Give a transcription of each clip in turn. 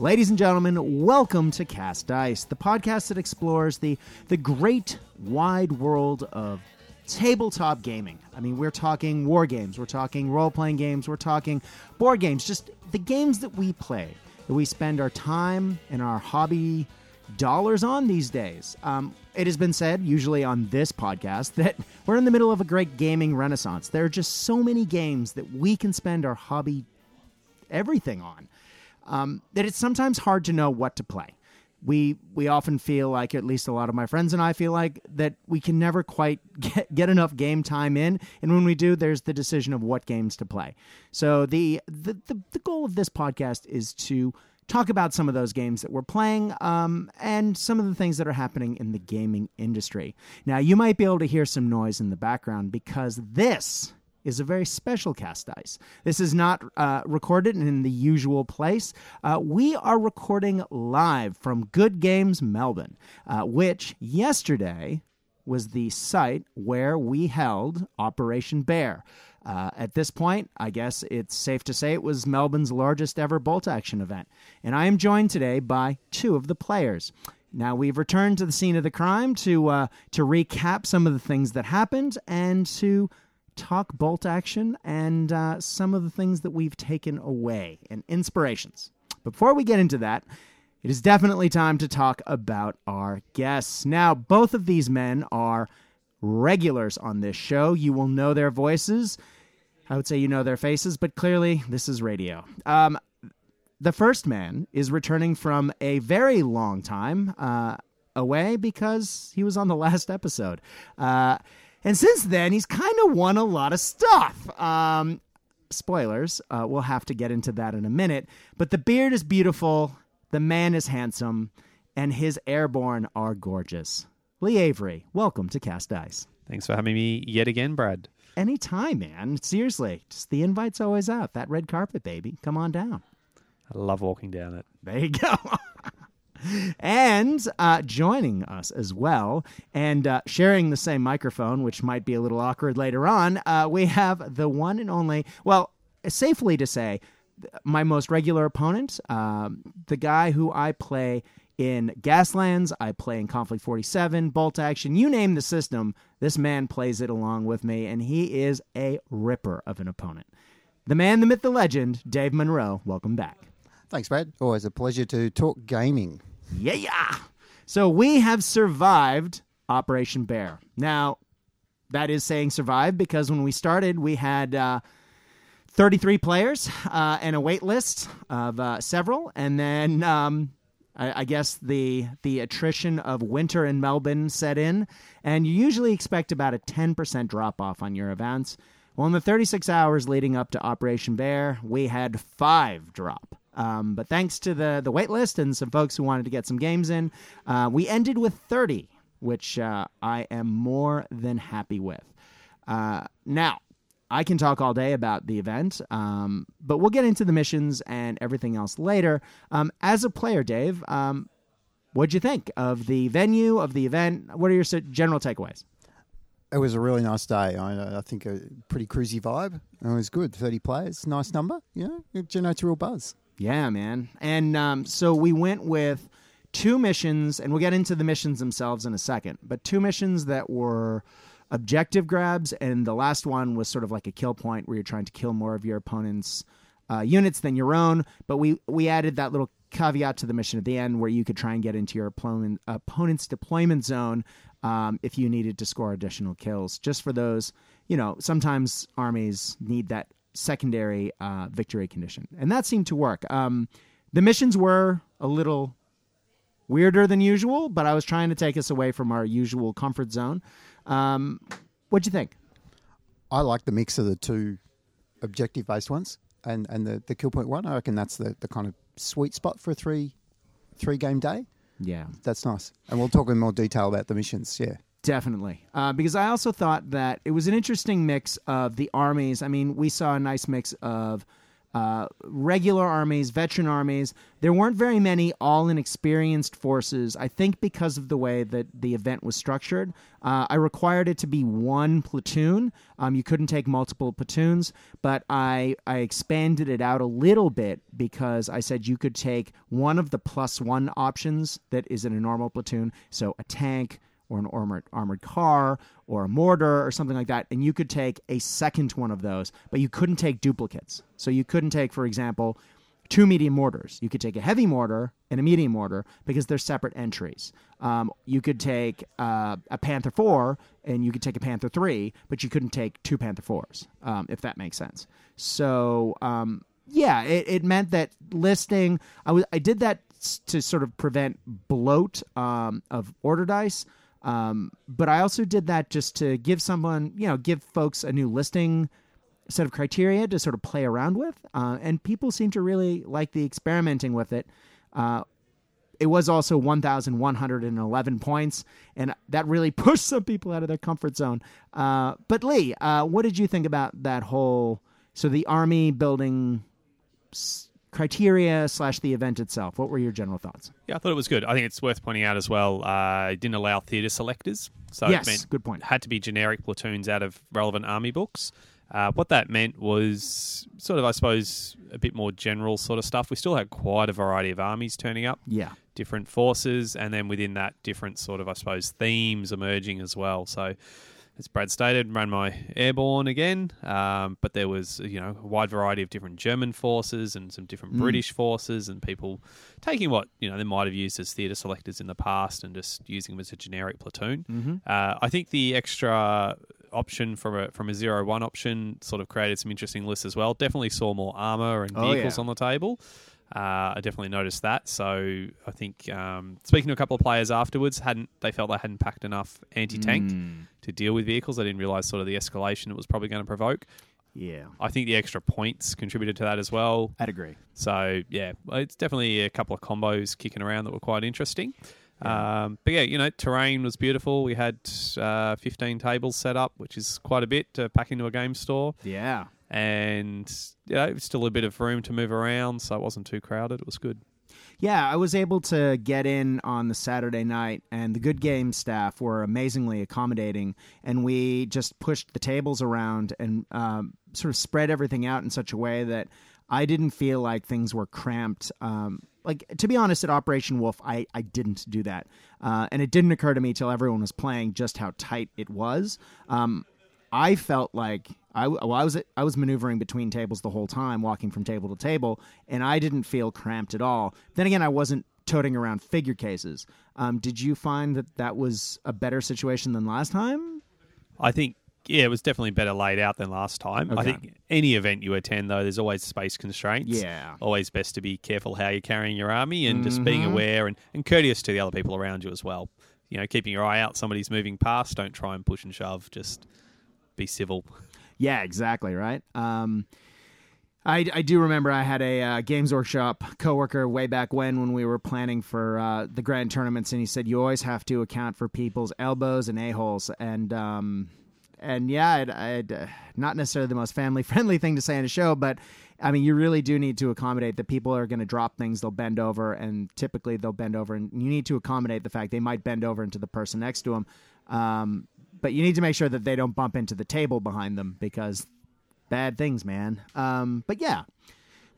Ladies and gentlemen, welcome to Cast Dice, the podcast that explores the the great wide world of tabletop gaming. I mean, we're talking war games, we're talking role playing games, we're talking board games, just the games that we play, that we spend our time and our hobby dollars on these days. Um, it has been said, usually on this podcast, that we're in the middle of a great gaming renaissance. There are just so many games that we can spend our hobby everything on um, that it's sometimes hard to know what to play. We we often feel like, at least a lot of my friends and I feel like that we can never quite get, get enough game time in, and when we do, there's the decision of what games to play. So the the the, the goal of this podcast is to talk about some of those games that we're playing um, and some of the things that are happening in the gaming industry. Now, you might be able to hear some noise in the background because this is a very special cast dice. This is not uh, recorded in the usual place. Uh, we are recording live from Good Games Melbourne, uh, which yesterday was the site where we held Operation Bear. Uh, at this point, I guess it's safe to say it was Melbourne's largest ever bolt action event. And I am joined today by two of the players. Now we've returned to the scene of the crime to uh, to recap some of the things that happened and to talk bolt action and uh, some of the things that we've taken away and inspirations. Before we get into that, it is definitely time to talk about our guests. Now, both of these men are regulars on this show. You will know their voices. I would say you know their faces, but clearly this is radio. Um, the first man is returning from a very long time uh, away because he was on the last episode. Uh, and since then, he's kind of won a lot of stuff. Um, spoilers, uh, we'll have to get into that in a minute. But the beard is beautiful, the man is handsome, and his airborne are gorgeous. Lee Avery, welcome to Cast Dice. Thanks for having me yet again, Brad. Anytime, man. Seriously, just the invite's always out. That red carpet, baby. Come on down. I love walking down it. There you go. and uh, joining us as well, and uh, sharing the same microphone, which might be a little awkward later on, uh, we have the one and only, well, safely to say, my most regular opponent, um, the guy who I play in Gaslands, I play in Konflikt 47, Bolt Action, you name the system, this man plays it along with me, and he is a ripper of an opponent. The man, the myth, the legend, Dave Monroe, welcome back. Thanks, Brad. Always a pleasure to talk gaming. Yeah, yeah. So we have survived Operation Bear. Now, that is saying survived because when we started, we had uh, 33 players uh, and a wait list of uh, several, and then um, I, I, guess the the attrition of winter in Melbourne set in, and you usually expect about a 10% drop off on your events. Well, in the 36 hours leading up to Operation Bear, we had five drop. Um, but thanks to the the wait list and some folks who wanted to get some games in, uh, we ended with 30, which uh, I am more than happy with. Uh, now, I can talk all day about the event, um, but we'll get into the missions and everything else later. Um, as a player, Dave, um, what'd you think of the venue of the event? What are your general takeaways? It was a really nice day. I, I think a pretty cruisy vibe. It was good. Thirty players, nice number. You know, it generates a real buzz. Yeah, man. And um, so we went with two missions, and we'll get into the missions themselves in a second, but two missions that were objective grabs, and the last one was sort of like a kill point where you're trying to kill more of your opponent's uh, units than your own. But we we added that little caveat to the mission at the end where you could try and get into your opponent, opponent's deployment zone um, if you needed to score additional kills. Just for those, you know, sometimes armies need that secondary uh, victory condition, and that seemed to work. Um, the missions were a little weirder than usual, but I was trying to take us away from our usual comfort zone. Um, what'd you think? I like the mix of the two objective based ones and, and the, the kill point one. I reckon that's the, the kind of sweet spot for a three three game day. Yeah. That's nice. And we'll talk in more detail about the missions. Yeah. Definitely. Uh, because I also thought that it was an interesting mix of the armies. I mean, we saw a nice mix of uh, regular armies, veteran armies. There weren't very many all inexperienced forces. I think because of the way that the event was structured, uh, I required it to be one platoon. Um, you couldn't take multiple platoons, but I I expanded it out a little bit because I said you could take one of the plus one options that is in a normal platoon, so a tank or an armored armored car or a mortar or something like that, and you could take a second one of those, but you couldn't take duplicates. So you couldn't take, for example, two medium mortars. You could take a heavy mortar and a medium mortar because they're separate entries. Um, you could take uh, a Panzer 4 and you could take a Panzer 3, but you couldn't take two Panzer 4s, um, if that makes sense. So, um, yeah, it, it meant that listing, I, did that to sort of prevent bloat um, of order dice. Um, but I also did that just to give someone, you know, give folks a new listing set of criteria to sort of play around with. Uh, and people seem to really like the experimenting with it. Uh, it was also 1,111 points, and that really pushed some people out of their comfort zone. Uh, but Lee, uh, what did you think about that whole? So the army building criteria slash the event itself. What were your general thoughts? Yeah, I thought it was good. I think it's worth pointing out as well. Uh, it didn't allow theatre selectors, so yes, it meant good point. had to be generic platoons out of relevant army books. Uh, what that meant was sort of, I suppose, a bit more general sort of stuff. We still had quite a variety of armies turning up, Yeah. different forces, and then within that, different sort of, I suppose, themes emerging as well. So, as Brad stated, ran my airborne again, um, but there was you know a wide variety of different German forces and some different British forces, and people taking what you know they might have used as theatre selectors in the past and just using them as a generic platoon. Mm-hmm. Uh, I think the extra option from a from a zero one option sort of created some interesting lists as well. Definitely saw more armor and Oh, vehicles yeah. on the table. Uh, I definitely noticed that. So I think um, speaking to a couple of players afterwards, hadn't they felt they hadn't packed enough anti tank Mm. to deal with vehicles. They didn't realize sort of the escalation it was probably going to provoke. Yeah. I think the extra points contributed to that as well. I'd agree. So yeah, it's definitely a couple of combos kicking around that were quite interesting. Um, but yeah, you know, terrain was beautiful. We had uh, 15 tables set up, which is quite a bit to pack into a game store, Yeah. And you know, still a bit of room to move around, so it wasn't too crowded. It was good. Yeah, I was able to get in on the Saturday night, and the Good Game staff were amazingly accommodating. And we just pushed the tables around and um, sort of spread everything out in such a way that I didn't feel like things were cramped. Um, like to be honest, at Operation Wolf, I, I didn't do that, uh, and it didn't occur to me till everyone was playing just how tight it was. Um, I felt like I, well, I was I was maneuvering between tables the whole time, walking from table to table, and I didn't feel cramped at all. Then again, I wasn't toting around figure cases. Um, did you find that that was a better situation than last time? I think yeah, it was definitely better laid out than last time. I think any event you attend though, there's always space constraints. Yeah. always best to be careful how you're carrying your army and just being Mm-hmm. aware and, and courteous to the other people around you as well. You know, keeping your eye out. Somebody's moving past. Don't try and push and shove. Just be civil. Yeah, exactly right. Um, I, I do remember I had a uh, Games Workshop coworker way back when when we were planning for uh, the grand tournaments, and he said you always have to account for people's elbows and a holes, and um, and yeah, I'd, I'd, uh, not necessarily the most family friendly thing to say in a show, but I mean you really do need to accommodate that people are going to drop things, they'll bend over, and typically they'll bend over, and you need to accommodate the fact they might bend over into the person next to them. Um, but you need to make sure that they don't bump into the table behind them because bad things, man. Um, but yeah,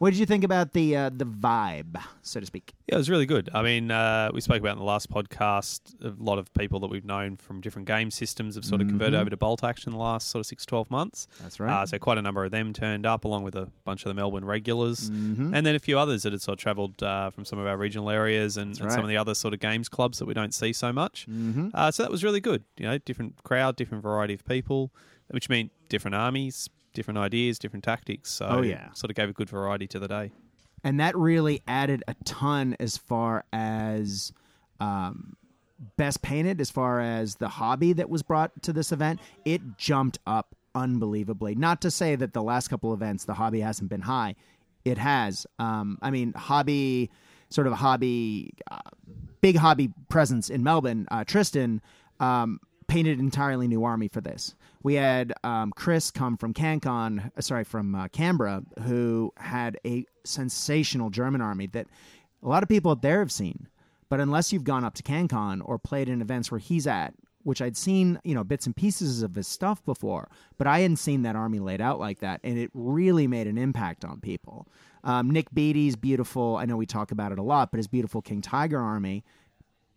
what did you think about the uh, the vibe, so to speak? Yeah, it was really good. I mean, uh, we spoke about in the last podcast a lot of people that we've known from different game systems have sort of converted over to bolt action in the last sort of six, 12 months. That's Uh, so quite a number of them turned up, along with a bunch of the Melbourne regulars, Mm-hmm. and then a few others that had sort of travelled uh, from some of our regional areas and, and right. some of the other sort of games clubs that we don't see so much. mm-hmm. Uh, so that was really good. You know, different crowd, different variety of people, which mean different armies, different ideas, different tactics. So Oh, yeah. sort of gave a good variety to the day. and that really added a ton as far as um, best painted as far as the hobby that was brought to this event it jumped up unbelievably not to say that the last couple events the hobby hasn't been high it has um, i mean hobby sort of hobby uh, big hobby presence in melbourne uh, tristan um, painted an entirely new army for this we had um, Chris come from CanCon, uh, sorry, from uh, Canberra, who had a sensational German army that a lot of people out there have seen. But unless you've gone up to CanCon or played in events where he's at, which I'd seen, you know, bits and pieces of his stuff before, but I hadn't seen that army laid out like that, and it really made an impact on people. Um, Nick Beatty's beautiful. I know we talk about it a lot, but his beautiful King Tiger army,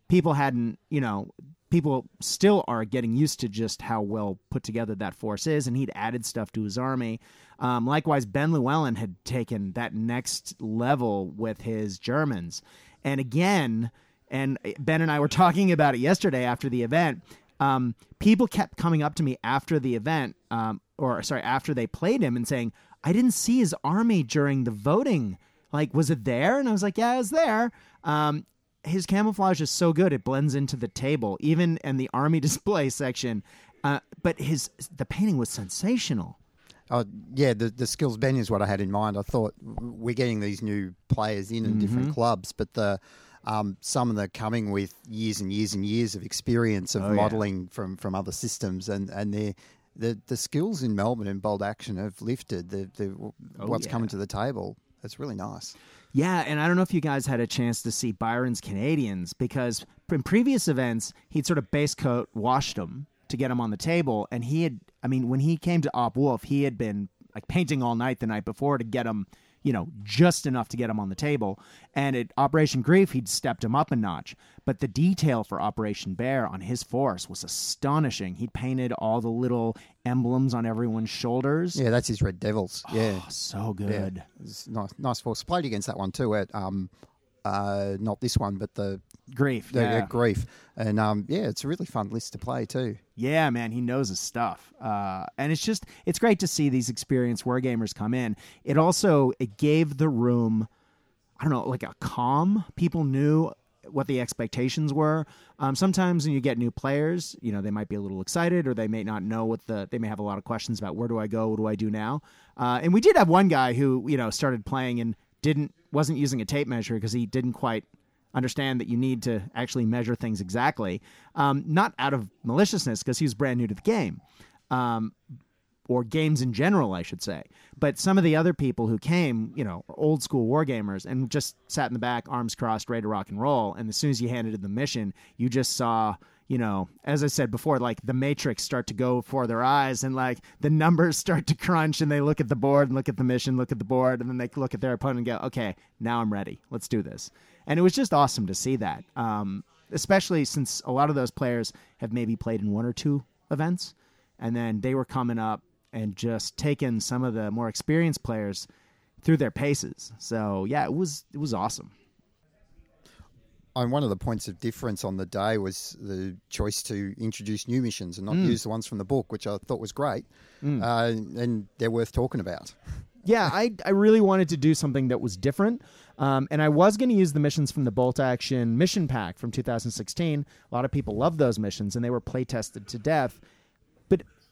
people hadn't, you know, people still are getting used to just how well put together that force is, and he'd added stuff to his army. Um, likewise, Ben Llewellyn had taken that next level with his Germans, and again, and Ben and I were talking about it yesterday after the event. Um, people kept coming up to me after the event, um, or sorry, after they played him, and saying, "I didn't see his army during the voting. Like, was it there?" And I was like, "Yeah, it was there." Um, his camouflage is so good; it blends into the table, even in the army display section. Uh, but his the painting was sensational. Oh, yeah, the, the skills Ben is what I had in mind. I thought we're getting these new players in in Mm-hmm. different clubs, but the um, some of them are coming with years and years and years of experience of Oh, yeah. modelling from, from other systems, and and their the the skills in Melbourne and bolt action have lifted. The, the what's Oh, yeah. coming to the table. It's really nice. Yeah, and I don't know if you guys had a chance to see Byron's Canadians because in previous events he'd sort of base coat washed them to get him on the table, and he had. I mean, when he came to Op Wolf, he had been like painting all night the night before to get him, you know, just enough to get him on the table. And at Operation Grief, he'd stepped him up a notch. But the detail for Operation Bear on his force was astonishing. He'd painted all the little emblems on everyone's shoulders. Yeah, that's his Red Devils. Yeah, Oh, so yeah. good. It's nice, nice force. Played against that one too at um, uh, not this one, but the Grief. the yeah. uh, grief, and um, yeah, it's a really fun list to play too. Yeah, man, he knows his stuff, uh, and it's just it's great to see these experienced wargamers come in. It also it gave the room, I don't know, like a calm. People knew what the expectations were. Um, sometimes when you get new players, you know they might be a little excited, or they may not know what the they may have a lot of questions about where do I go, what do I do now. Uh, and we did have one guy who you know started playing and didn't wasn't using a tape measure because he didn't quite understand that you need to actually measure things exactly. Um, not out of maliciousness, because he was brand new to the game, um, or games in general, I should say. But some of the other people who came, you know, old school wargamers and just sat in the back, arms crossed, ready to rock and roll. And as soon as you handed in the mission, you just saw. You know, as I said before, like the matrix start to go before their eyes, and like the numbers start to crunch, and they look at the board and look at the mission, look at the board, and then they look at their opponent and go, "Okay, now I'm ready. Let's do this." and it was just awesome to see that. Um, especially since a lot of those players have maybe played in one or two events, and then they were coming up and just taking some of the more experienced players through their paces. So yeah, it was it was awesome. And one of the points of difference on the day was the choice to introduce new missions and not use the ones from the book, which I thought was great, uh, and they're worth talking about. yeah, I, I really wanted to do something that was different. Um, and I was going to use the missions from the Bolt Action Mission Pack from 2016. A lot of people love those missions, and they were play tested to death.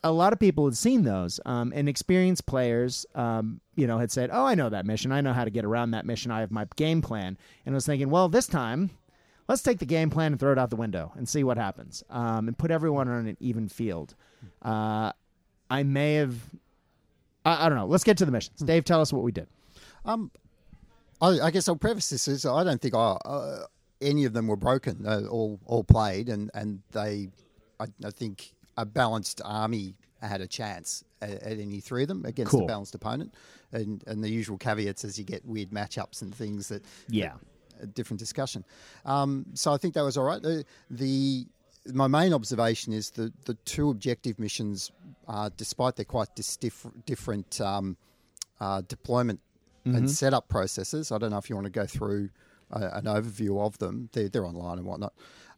A lot of people had seen those, um, and experienced players, um, you know, had said, "Oh, I know that mission. I know how to get around that mission. I have my game plan." And I was thinking, well, this time, let's take the game plan and throw it out the window and see what happens, um, and put everyone on an even field. Uh, I may have I, I don't know. Let's get to the missions. Dave, tell us what we did. Um, I, I guess I'll preface this is I don't think I, uh, any of them were broken. Uh, all all played, and and they, I, I think a balanced army had a chance at, at any three of them against Cool. a balanced opponent, and and the usual caveats as you get weird matchups and things that Yeah. a different discussion. Um, so I think that was all right. The, the my main observation is the the two objective missions, uh, despite their quite dis- diff- different um, uh, deployment and setup processes. I don't know if you want to go through uh, an overview of them. They're, they're online and whatnot,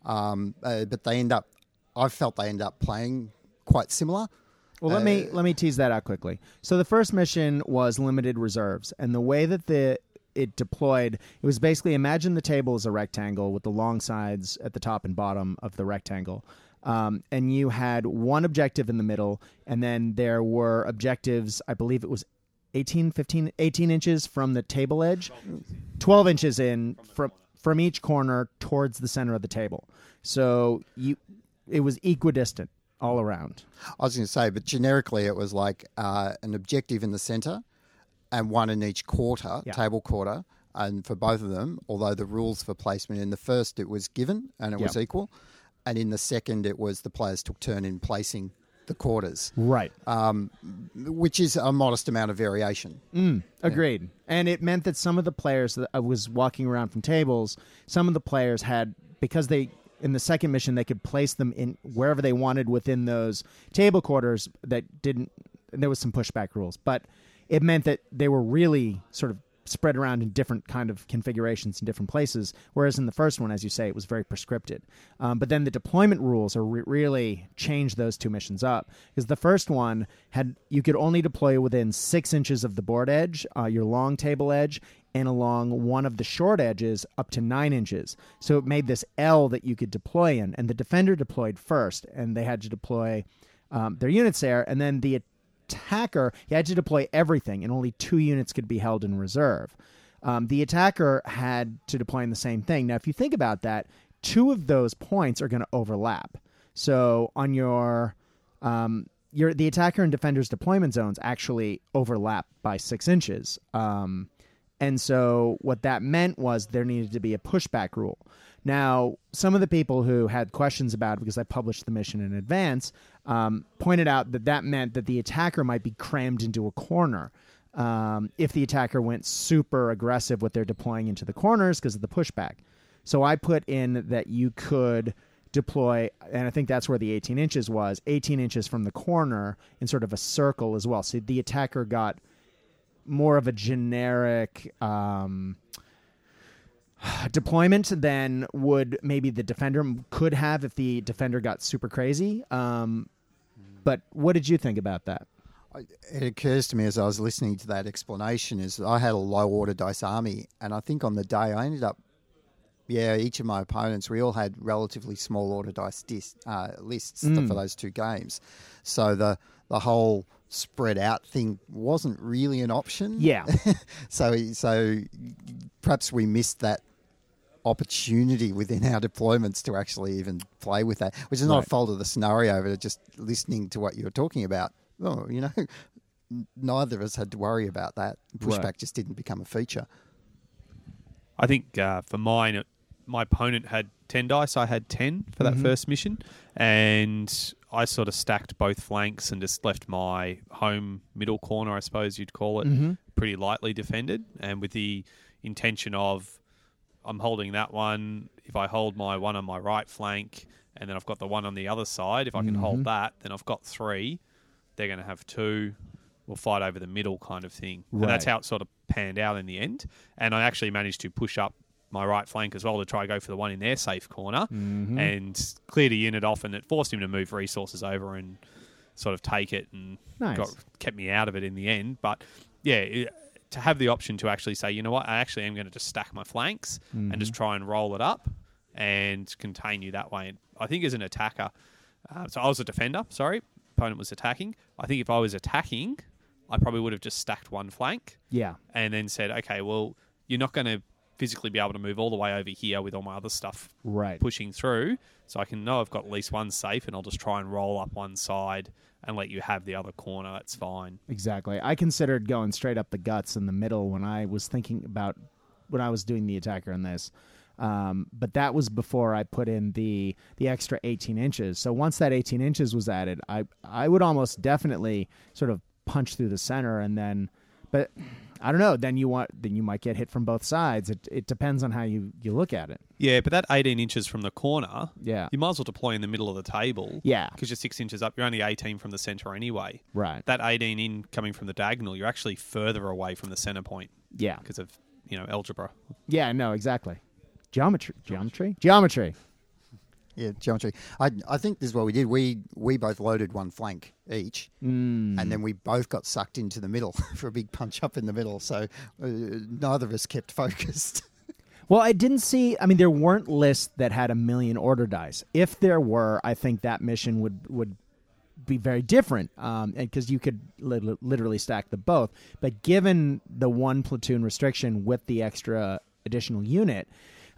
um, uh, but they end up. I felt they end up playing quite similar. Well, let Uh, me let me tease that out quickly. So the first mission was limited reserves, and the way that the it deployed, it was basically imagine the table as a rectangle with the long sides at the top and bottom of the rectangle. Um, and you had one objective in the middle, and then there were objectives, I believe it was 18, 15, 18 inches from the table edge, 12 inches in from, from each corner towards the center of the table. So you, it was equidistant all around. I was going to say, but generically, it was like uh, an objective in the centre and one in each quarter, Yeah. table quarter. And for both of them, although the rules for placement in the first it was given and it was equal, and in the second it was the players took turn in placing the quarters, Right. um, which is a modest amount of variation. Mm, agreed. And it meant that some of the players that I was walking around from tables, some of the players had because they in the second mission they could place them in wherever they wanted within those table quarters that didn't there was some pushback rules, but it meant that they were really sort of spread around in different kind of configurations in different places whereas in the first one as you say it was very prescripted. Um, but then the deployment rules are re- really changed those two missions up because the first one had you could only deploy within six inches of the board edge uh, your long table edge and along one of the short edges up to nine inches so it made this l that you could deploy in and the defender deployed first and they had to deploy um, their units there and then the attacker, he had to deploy everything, and only two units could be held in reserve. Um, the attacker had to deploy in the same thing. Now, if you think about that, two of those points are going to overlap. So on your um, your the attacker and defender's deployment zones actually overlap by six inches. Um, and so what that meant was there needed to be a pushback rule. Now, some of the people who had questions about it because I published the mission in advance um, pointed out that that meant that the attacker might be crammed into a corner um, if the attacker went super aggressive with their deploying into the corners because of the pushback. So I put in that you could deploy, and I think that's where the 18 inches was 18 inches from the corner in sort of a circle as well. So the attacker got more of a generic um, deployment than would maybe the defender could have if the defender got super crazy. Um, but what did you think about that? It occurs to me as I was listening to that explanation is that I had a low order dice army, and I think on the day I ended up, yeah, each of my opponents we all had relatively small order dice dis, uh, lists for those two games, so the the whole spread out thing wasn't really an option. Yeah. so so perhaps we missed that opportunity within our deployments to actually even play with that, which is not Right. a fault of the scenario, but just listening to what you were talking about. Oh, you know, neither of us had to worry about that. Pushback Right. just didn't become a feature. I think uh, for mine, my opponent had 10 dice. I had 10 for that mm-hmm. first mission. And I sort of stacked both flanks and just left my home middle corner, I suppose you'd call it, mm-hmm. pretty lightly defended. And with the intention of I'm holding that one. If I hold my one on my right flank and then I've got the one on the other side, if I can hold mm-hmm. that, then I've got three. They're going to have two. We'll fight over the middle kind of thing. And that's how it sort of panned out in the end. And I actually managed to push up my right flank as well to try to go for the one in their safe corner and cleared a unit off. And it forced him to move resources over and sort of take it and Nice. got, kept me out of it in the end. But yeah, it, to have the option to actually say, you know what, I actually am going to just stack my flanks and just try and roll it up and contain you that way. And I think as an attacker, uh, so I was a defender, sorry, opponent was attacking. I think if I was attacking, I probably would have just stacked one flank Yeah. and then said, okay, well, you're not going to physically be able to move all the way over here with all my other stuff Right. pushing through. So I can know I've got at least one safe, and I'll just try and roll up one side and let you have the other corner. That's fine. Exactly. I considered going straight up the guts in the middle when I was thinking about when I was doing the attacker in this. Um, but that was before I put in the the extra 18 inches. So once that 18 inches was added, I I would almost definitely sort of punch through the center and then, but I don't know. Then you want then you might get hit from both sides. It it depends on how you you look at it. Yeah, but that 18 inches from the corner, Yeah. you might as well deploy in the middle of the table. Yeah. Because you're six inches up. You're only 18 from the center anyway. Right. That 18 in coming from the diagonal, you're actually further away from the center point Yeah. because of, you know, algebra. Yeah. No. Exactly. Geometry. Geometry. Geometry. Yeah, geometry. I I think this is what we did. We we both loaded one flank each, Mm. and then we both got sucked into the middle for a big punch up in the middle. So uh, neither of us kept focused. Well, I didn't see. I mean, there weren't lists that had a million order dice. If there were, I think that mission would would be very different, um, and because you could li- literally stack the both. But given the one platoon restriction with the extra additional unit,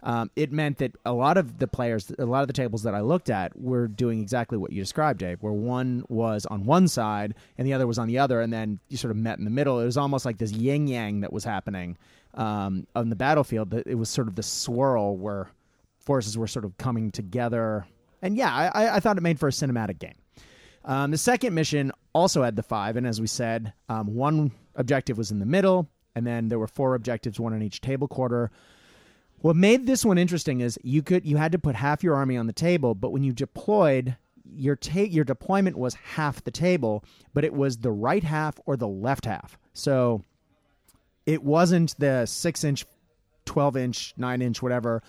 um, it meant that a lot of the players, a lot of the tables that I looked at, were doing exactly what you described, Dave. Where one was on one side and the other was on the other, and then you sort of met in the middle. It was almost like this yin yang that was happening um, on the battlefield. It was sort of the swirl where forces were sort of coming together. And yeah, I, I thought it made for a cinematic game. Um, the second mission also had the five, and as we said, um, one objective was in the middle, and then there were four objectives, one on each table quarter. What made this one interesting is you could you had to put half your army on the table, but when you deployed, your ta- your deployment was half the table, but it was the right half or the left half. So it wasn't the six inch, twelve inch, nine inch, whatever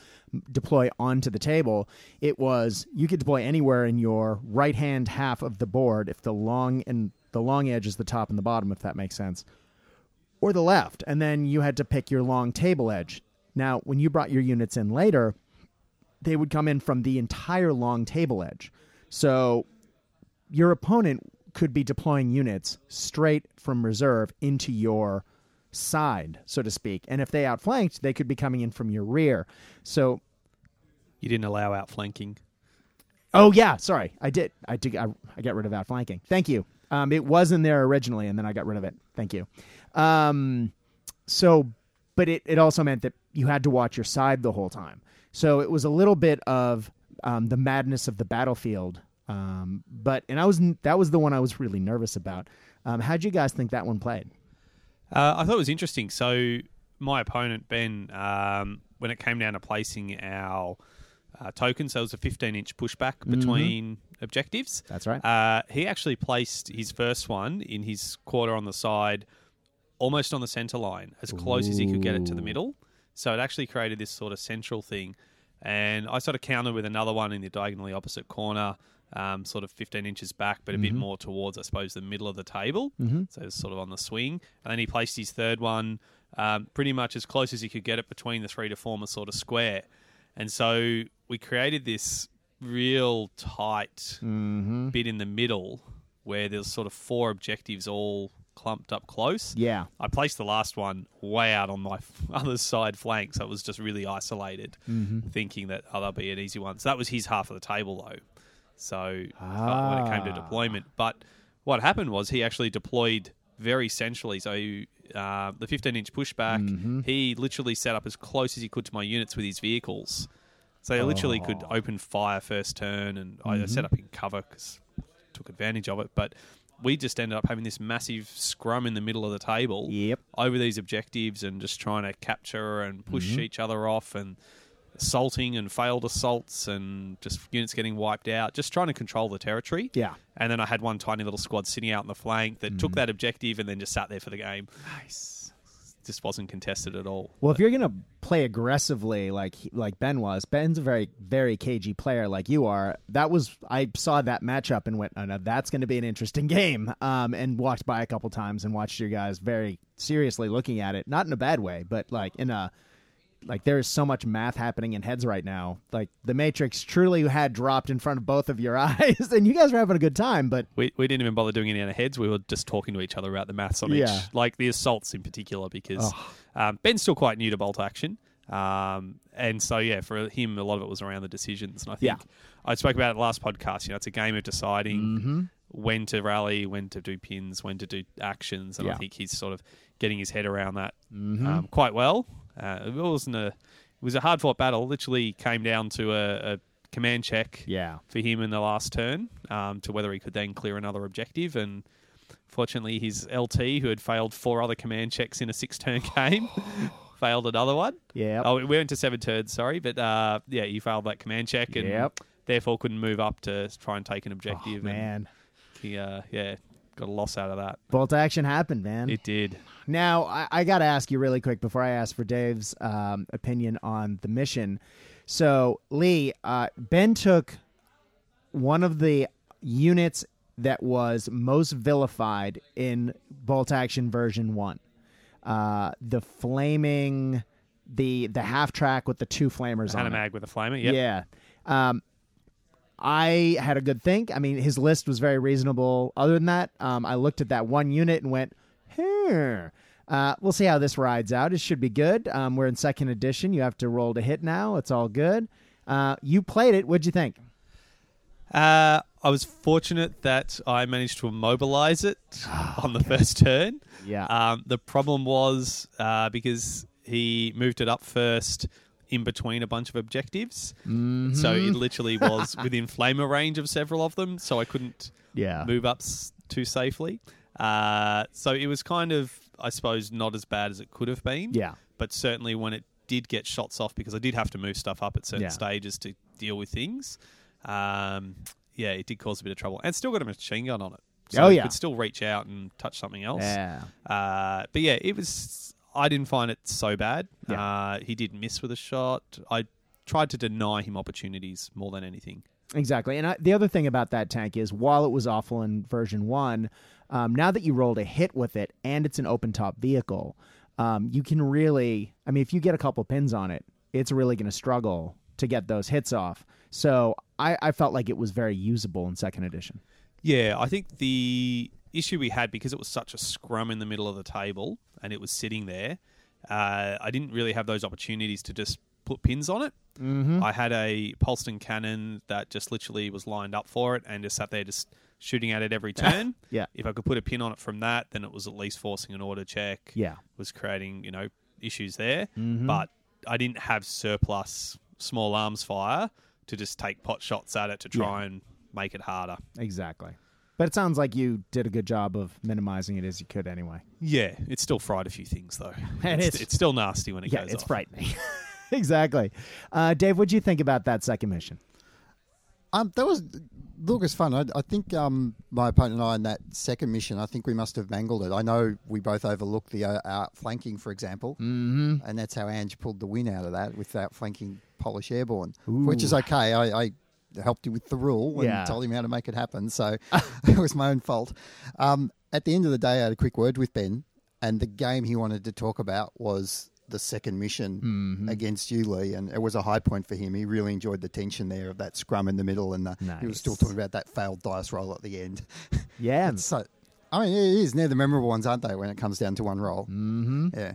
deploy onto the table. It was you could deploy anywhere in your right hand half of the board if the long and the long edge is the top and the bottom, if that makes sense, or the left, and then you had to pick your long table edge. Now, when you brought your units in later, they would come in from the entire long table edge. So your opponent could be deploying units straight from reserve into your side, so to speak. And if they outflanked, they could be coming in from your rear. So, You didn't allow outflanking. oh yeah, sorry, I did. I did. I, I got rid of outflanking. Thank you. Um, it was in there originally, and then I got rid of it. Thank you. Um, so, but it it also meant that you had to watch your side the whole time. So it was a little bit of um, the madness of the battlefield. Um, but and I was that was the one I was really nervous about. Um, how'd you guys think that one played? Uh, I thought it was interesting. So my opponent Ben, um, when it came down to placing our uh, tokens, so it was a 15 inch pushback between objectives. That's right. Uh, he actually placed his first one in his quarter on the side, almost on the center line, as close as he could get it to the middle. So it actually created this sort of central thing. And I sort of countered with another one in the diagonally opposite corner, um, sort of 15 inches back, but a bit more towards, I suppose, the middle of the table. Mm-hmm. So it's sort of on the swing. And then he placed his third one um, pretty much as close as he could get it between the three to form a sort of square. And so we created this real tight Mm-hmm. bit in the middle where there's sort of four objectives all clumped up close. Yeah. I placed the last one way out on my other side flank, so it was just really isolated, Mm-hmm. thinking that oh that'll be an easy one. So that was his half of the table though. So uh, when it came to Ah. deployment, but what happened was he actually deployed very centrally. So uh, the 15 inch pushback, Mm-hmm. he literally set up as close as he could to my units with his vehicles. So they literally could Oh. open fire first turn, and I Mm-hmm. set up in cover because took advantage of it. But we just ended up having this massive scrum in the middle of the table Yep. over these objectives and just trying to capture and push Mm-hmm. each other off and assaulting and failed assaults and just units getting wiped out, just trying to control the territory. Yeah. And then I had one tiny little squad sitting out in the flank that Mm. took that objective and then just sat there for the game. Nice. Just wasn't contested at all. Well, if you're gonna play aggressively like like Ben was, Ben's a very very cagey player like you are. That was I saw that matchup and went, oh, no, that's going to be an interesting game. Um, and walked by a couple times and watched your guys very seriously looking at it, not in a bad way, but like in a like there is so much math happening in heads right now. Like the Matrix truly had dropped in front of both of your eyes, and you guys were having a good time. But We, we didn't even bother doing any on heads. We were just talking to each other about the maths on Yeah. each, like the assaults in particular, because Oh. um, Ben's still quite new to bolt action. Um, and so, yeah, for him, a lot of it was around the decisions. And I think Yeah. I spoke about it last podcast. You know, it's a game of deciding Mm-hmm. when to rally, when to do pins, when to do actions. And I think he's sort of getting his head around that Mhm. um, quite well. Uh, it wasn't a, it was a hard fought battle. Literally came down to a, a command check yeah, for him in the last turn um, to whether he could then clear another objective. And fortunately, his LT, who had failed four other command checks in a six turn game, failed another one. yeah, Oh, we went to seven turns, sorry. But uh, yeah, he failed that command check and Yep. therefore couldn't move up to try and take an oh, objective. and man. he, uh, yeah, got a loss out of that. Bolt action happened, man. It did. Now, I, I got to ask you really quick before I ask for Dave's um, opinion on the mission. So, Lee, uh, Ben took one of the units that was most vilified in Bolt Action version 1. Uh, the flaming, the the half track with the two flamers on it. With a flamer. Yep. Yeah. Um, I had a good think. I mean, his list was very reasonable. Other than that, um, I looked at that one unit and went, "Here." Uh, we'll see how this rides out. It should be good. Um, we're in second edition. You have to roll to hit now. It's all good. Uh, you played it. What'd you think? Uh, I was fortunate that I managed to immobilize it on the first turn. Yeah. Um, the problem was uh, because he moved it up first in between a bunch of objectives. Mm-hmm. So it literally was within flamer range of several of them. So I couldn't Yeah. move up s- too safely. Uh, so it was kind of, I suppose, not as bad as it could have been. Yeah. But certainly when it did get shots off, because I did have to move stuff up at certain Yeah. stages to deal with things. Um, yeah, it did cause a bit of trouble, and still got a machine gun on it. So Oh, you yeah. could still reach out and touch something else. Yeah. Uh, but yeah, it was. I didn't find it so bad. Yeah. Uh, he did miss with a shot. I tried to deny him opportunities more than anything. Exactly. And I, the other thing about that tank is while it was awful in version one, um, now that you rolled a hit with it and it's an open top vehicle, um, you can really, I mean, if you get a couple pins on it, it's really going to struggle to get those hits off. So I, I felt like it was very usable in second edition. Yeah, I think the issue we had because it was such a scrum in the middle of the table and it was sitting there, uh, I didn't really have those opportunities to just put pins on it. Mm-hmm. I had a Polsten cannon that just literally was lined up for it and just sat there just shooting at it every turn. Yeah. If I could put a pin on it from that, then it was at least forcing an order check. Yeah. Was creating, you know, issues there. Mhm. But I didn't have surplus small arms fire to just take pot shots at it to try and make it harder. Exactly. But it sounds like you did a good job of minimizing it as you could anyway. Yeah, it still fried a few things though. And it's, it's- it's still nasty when it yeah, goes it's off. frightening. exactly. Uh, Dave, what'd you think about that second mission? Um, that was look, it's fun. I, I think um, my opponent and I in that second mission, I think we must have mangled it. I know we both overlooked the uh, outflanking, for example, Mm-hmm. and that's how Ange pulled the win out of that with that flanking Polish airborne, which is okay. I, I helped him with the rule and Yeah. told him how to make it happen, so it was my own fault. Um, at the end of the day, I had a quick word with Ben, and the game he wanted to talk about was the second mission Mm-hmm. against you, Lee, and it was a high point for him. He really enjoyed the tension there of that scrum in the middle, and the, he was still talking about that failed dice roll at the end. Yeah. so, I mean, it is. They're the memorable ones, aren't they, when it comes down to one roll? Mm-hmm. Yeah.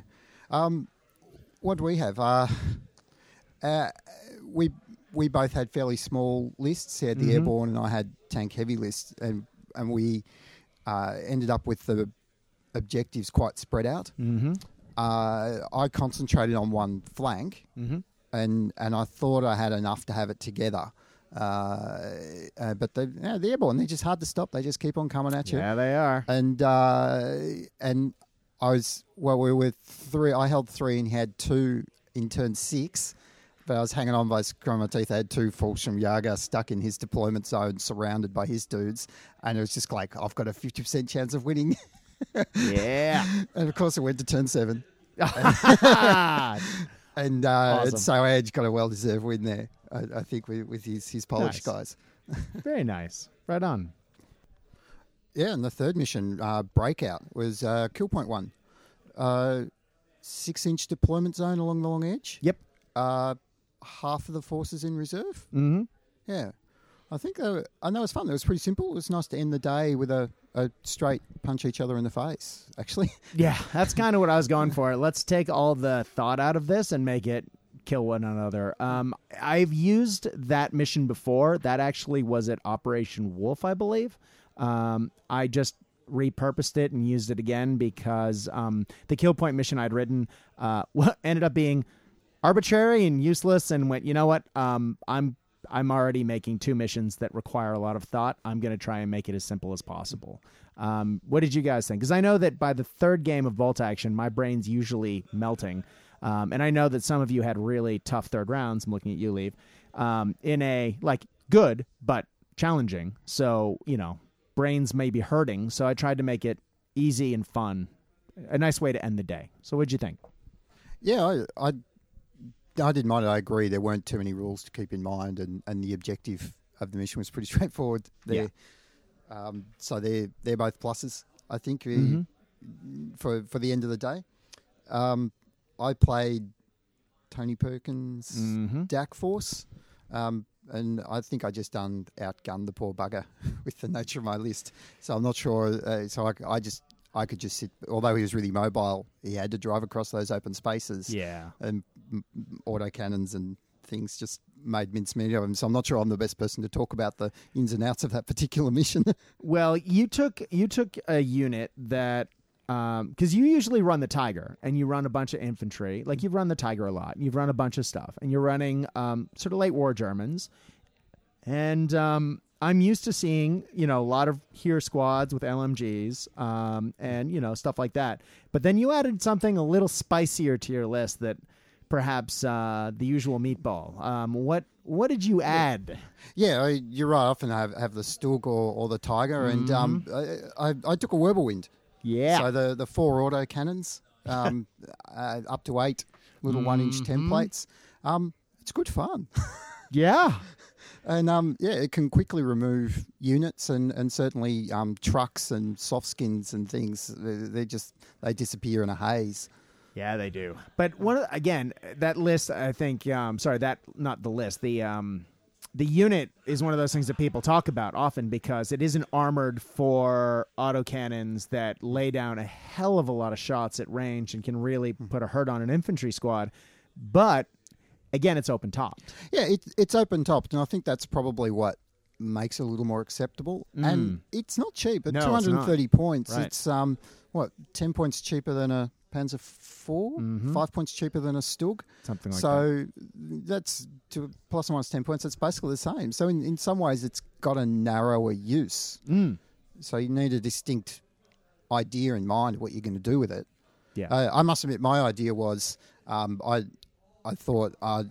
Um, what do we have? Uh, uh, we we both had fairly small lists. He had the Mhm. airborne, and I had tank heavy lists, and and we uh, ended up with the objectives quite spread out. Mm-hmm. Uh, I concentrated on one flank, Mm-hmm. and and I thought I had enough to have it together. Uh, uh, but the yeah, the airborne, they're just hard to stop. They just keep on coming at you Yeah, they are. and uh, and I was well, we were three. I held three and he had two in turn six, but I was hanging on by the scrum of my teeth. I had two Fallschirmjäger stuck in his deployment zone, surrounded by his dudes, and it was just like I've got a fifty percent chance of winning. Yeah. and of course, it went to turn seven, and uh, Awesome. so Ange got a well deserved win there. I, I think with, with his his Polish Nice. guys. very nice. Right on. Yeah, and the third mission, uh, Breakout, was uh, kill point one. Uh, six inch deployment zone along the long edge. Yep. Uh, half of the forces in reserve. Mm-hmm. Yeah. I think they were, I know it was fun. It was pretty simple. It was nice to end the day with a, a straight punch each other in the face, actually. Yeah, that's kind of what I was going for. Let's take all the thought out of this and make it kill one another. Um, I've used that mission before. That actually was at Operation Wolf, I believe. Um, I just repurposed it and used it again because um, the kill point mission I'd written uh, ended up being arbitrary and useless and went you know what? Um, i'm i'm already making two missions that require a lot of thought. I'm going to try and make it as simple as possible. Um, what did you guys think? Because i know that by the third game of bolt action my brain's usually melting. Um, and i know that some of you had really tough third rounds i'm looking at you leave um, in a like good but challenging. So you know brains may be hurting. So i tried to make it easy and fun a nice way to end the day. So what'd you think? Yeah, I, I, I didn't mind it. I agree. There weren't too many rules to keep in mind, and, and the objective of the mission was pretty straightforward. There, um, so they're they're both pluses. I think Mhm. for for the end of the day. Um, I played Tony Perkins, Mhm. Dak Force, um, and I think I just done outgunned the poor bugger with the nature of my list. So I'm not sure. Uh, so I, I just I could just sit. Although he was really mobile, he had to drive across those open spaces. Yeah. and m- autocannons and things just made mincemeat of them. So I'm not sure I'm the best person to talk about the ins and outs of that particular mission. Well, you took you took a unit that because you usually run the Tiger and you run a bunch of infantry. Like you've run the Tiger a lot. You've run a bunch of stuff, and you're running um, sort of late war Germans. And um, I'm used to seeing you know a lot of Heer squads with LMGs um, and you know stuff like that. But then you added something a little spicier to your list that perhaps uh, the usual meatball. Um, what what did you add? yeah, I- you're right. I often have, have the Stug or, or the Tiger, and um, I, I, I took a Wirbelwind. Yeah. So the the four auto cannons, um, uh, up to eight little one inch templates. Um, it's good fun. yeah. And um, yeah, it can quickly remove units and, and certainly um, trucks and soft skins and things. They, they just they disappear in a haze. Yeah, they do. But one of, again, that list, I think. Um, sorry, that not the list. The um, the unit is one of those things that people talk about often because it isn't armored for autocannons that lay down a hell of a lot of shots at range and can really put a hurt on an infantry squad. But again, it's open top. Yeah, it, it's open topped, and I think that's probably what makes it a little more acceptable. And it's not cheap. At Mm. No, it's 230 points, Right. it's um, what ten points cheaper than a Panzer 4 five points cheaper than a Stug. Mm-hmm. Something like that. so that's to plus or minus ten points. That's basically the same. So in, in some ways, it's got a narrower use. Mm. So you need a distinct idea in mind of what you're going to do with it. Yeah. Uh, I must admit, my idea was um, I I thought uh,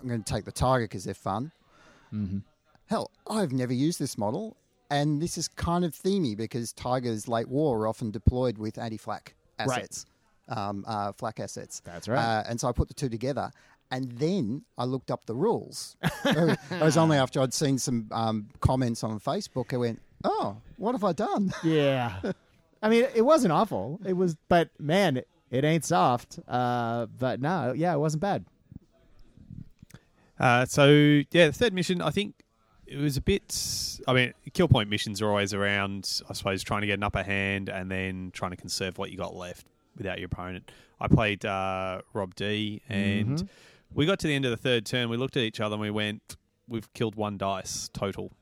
I'm going to take the Tiger because they're fun. Mm-hmm. Hell, I've never used this model, and this is kind of themey because Tigers late war are often deployed with anti-flak assets, um, uh, flak assets. That's right. Uh, and so I put the two together. And then I looked up the rules. it was only after I'd seen some um, comments on Facebook. I went, "Oh, what have I done?" Yeah. I mean, it wasn't awful. It was, but man, it, it ain't soft. Uh, but no, yeah, it wasn't bad. Uh, so yeah, the third mission, I think it was a bit. I mean, kill point missions are always around. I suppose trying to get an upper hand and then trying to conserve what you got left without your opponent. I played uh, Rob D, and we got to the end of the third turn. We looked at each other and we went, "We've killed one dice total."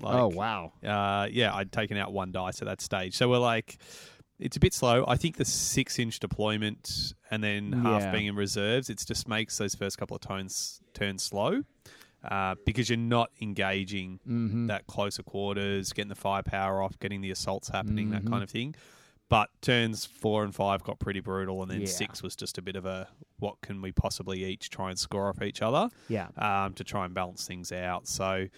Like, oh wow. uh, yeah, I'd taken out one dice at that stage. So we're like, it's a bit slow. I think the six inch deployment and then half Yeah. being in reserves, it just makes those first couple of turns turn slow uh, because you're not engaging Mm-hmm. that closer quarters, getting the firepower off, getting the assaults happening, that Mm-hmm. kind of thing. But turns four and five got pretty brutal, and then Yeah. six was just a bit of a what can we possibly each try and score off each other Yeah. um, to try and balance things out. So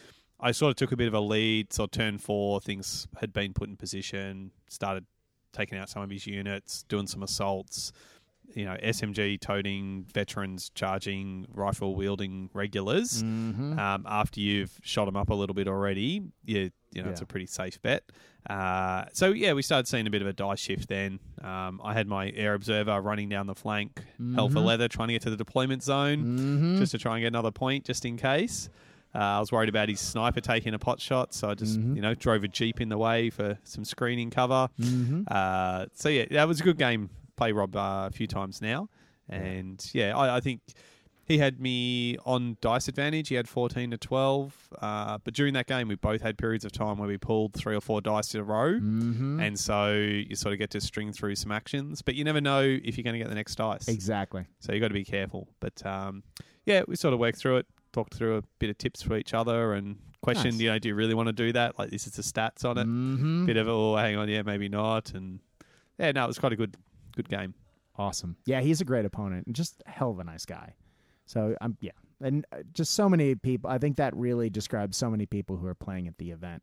I sort of took a bit of a lead. So turn four, things had been put in position, started taking out some of his units, doing some assaults. You know, SMG toting veterans, charging rifle wielding regulars. Mm-hmm. Um, after you've shot them up a little bit already, you you know it's a pretty safe bet. Uh, so yeah, we started seeing a bit of a die shift then. Um, I had my air observer running down the flank, hell for leather, trying to get to the deployment zone Mm-hmm. just to try and get another point, just in case. Uh, I was worried about his sniper taking a pot shot, so I just Mm-hmm. you know drove a jeep in the way for some screening cover. Mm-hmm. Uh, so yeah, that was a good game. Play Rob uh, a few times now, and yeah, I, I think he had me on dice advantage. He had fourteen to twelve, uh, but during that game, we both had periods of time where we pulled three or four dice in a row, Mm-hmm. and so you sort of get to string through some actions, but you never know if you're going to get the next dice. Exactly. So you've got to be careful. But um, yeah, we sort of worked through it, talked through a bit of tips for each other, and questioned, Nice. you know, do you really want to do that? Like this is the stats on it. Mm-hmm. Bit of oh, hang on, yeah, maybe not. And yeah, no, it was quite a good, good game. Awesome. Yeah, he's a great opponent and just a hell of a nice guy. So I'm yeah, and uh, just so many people. I think that really describes so many people who are playing at the event.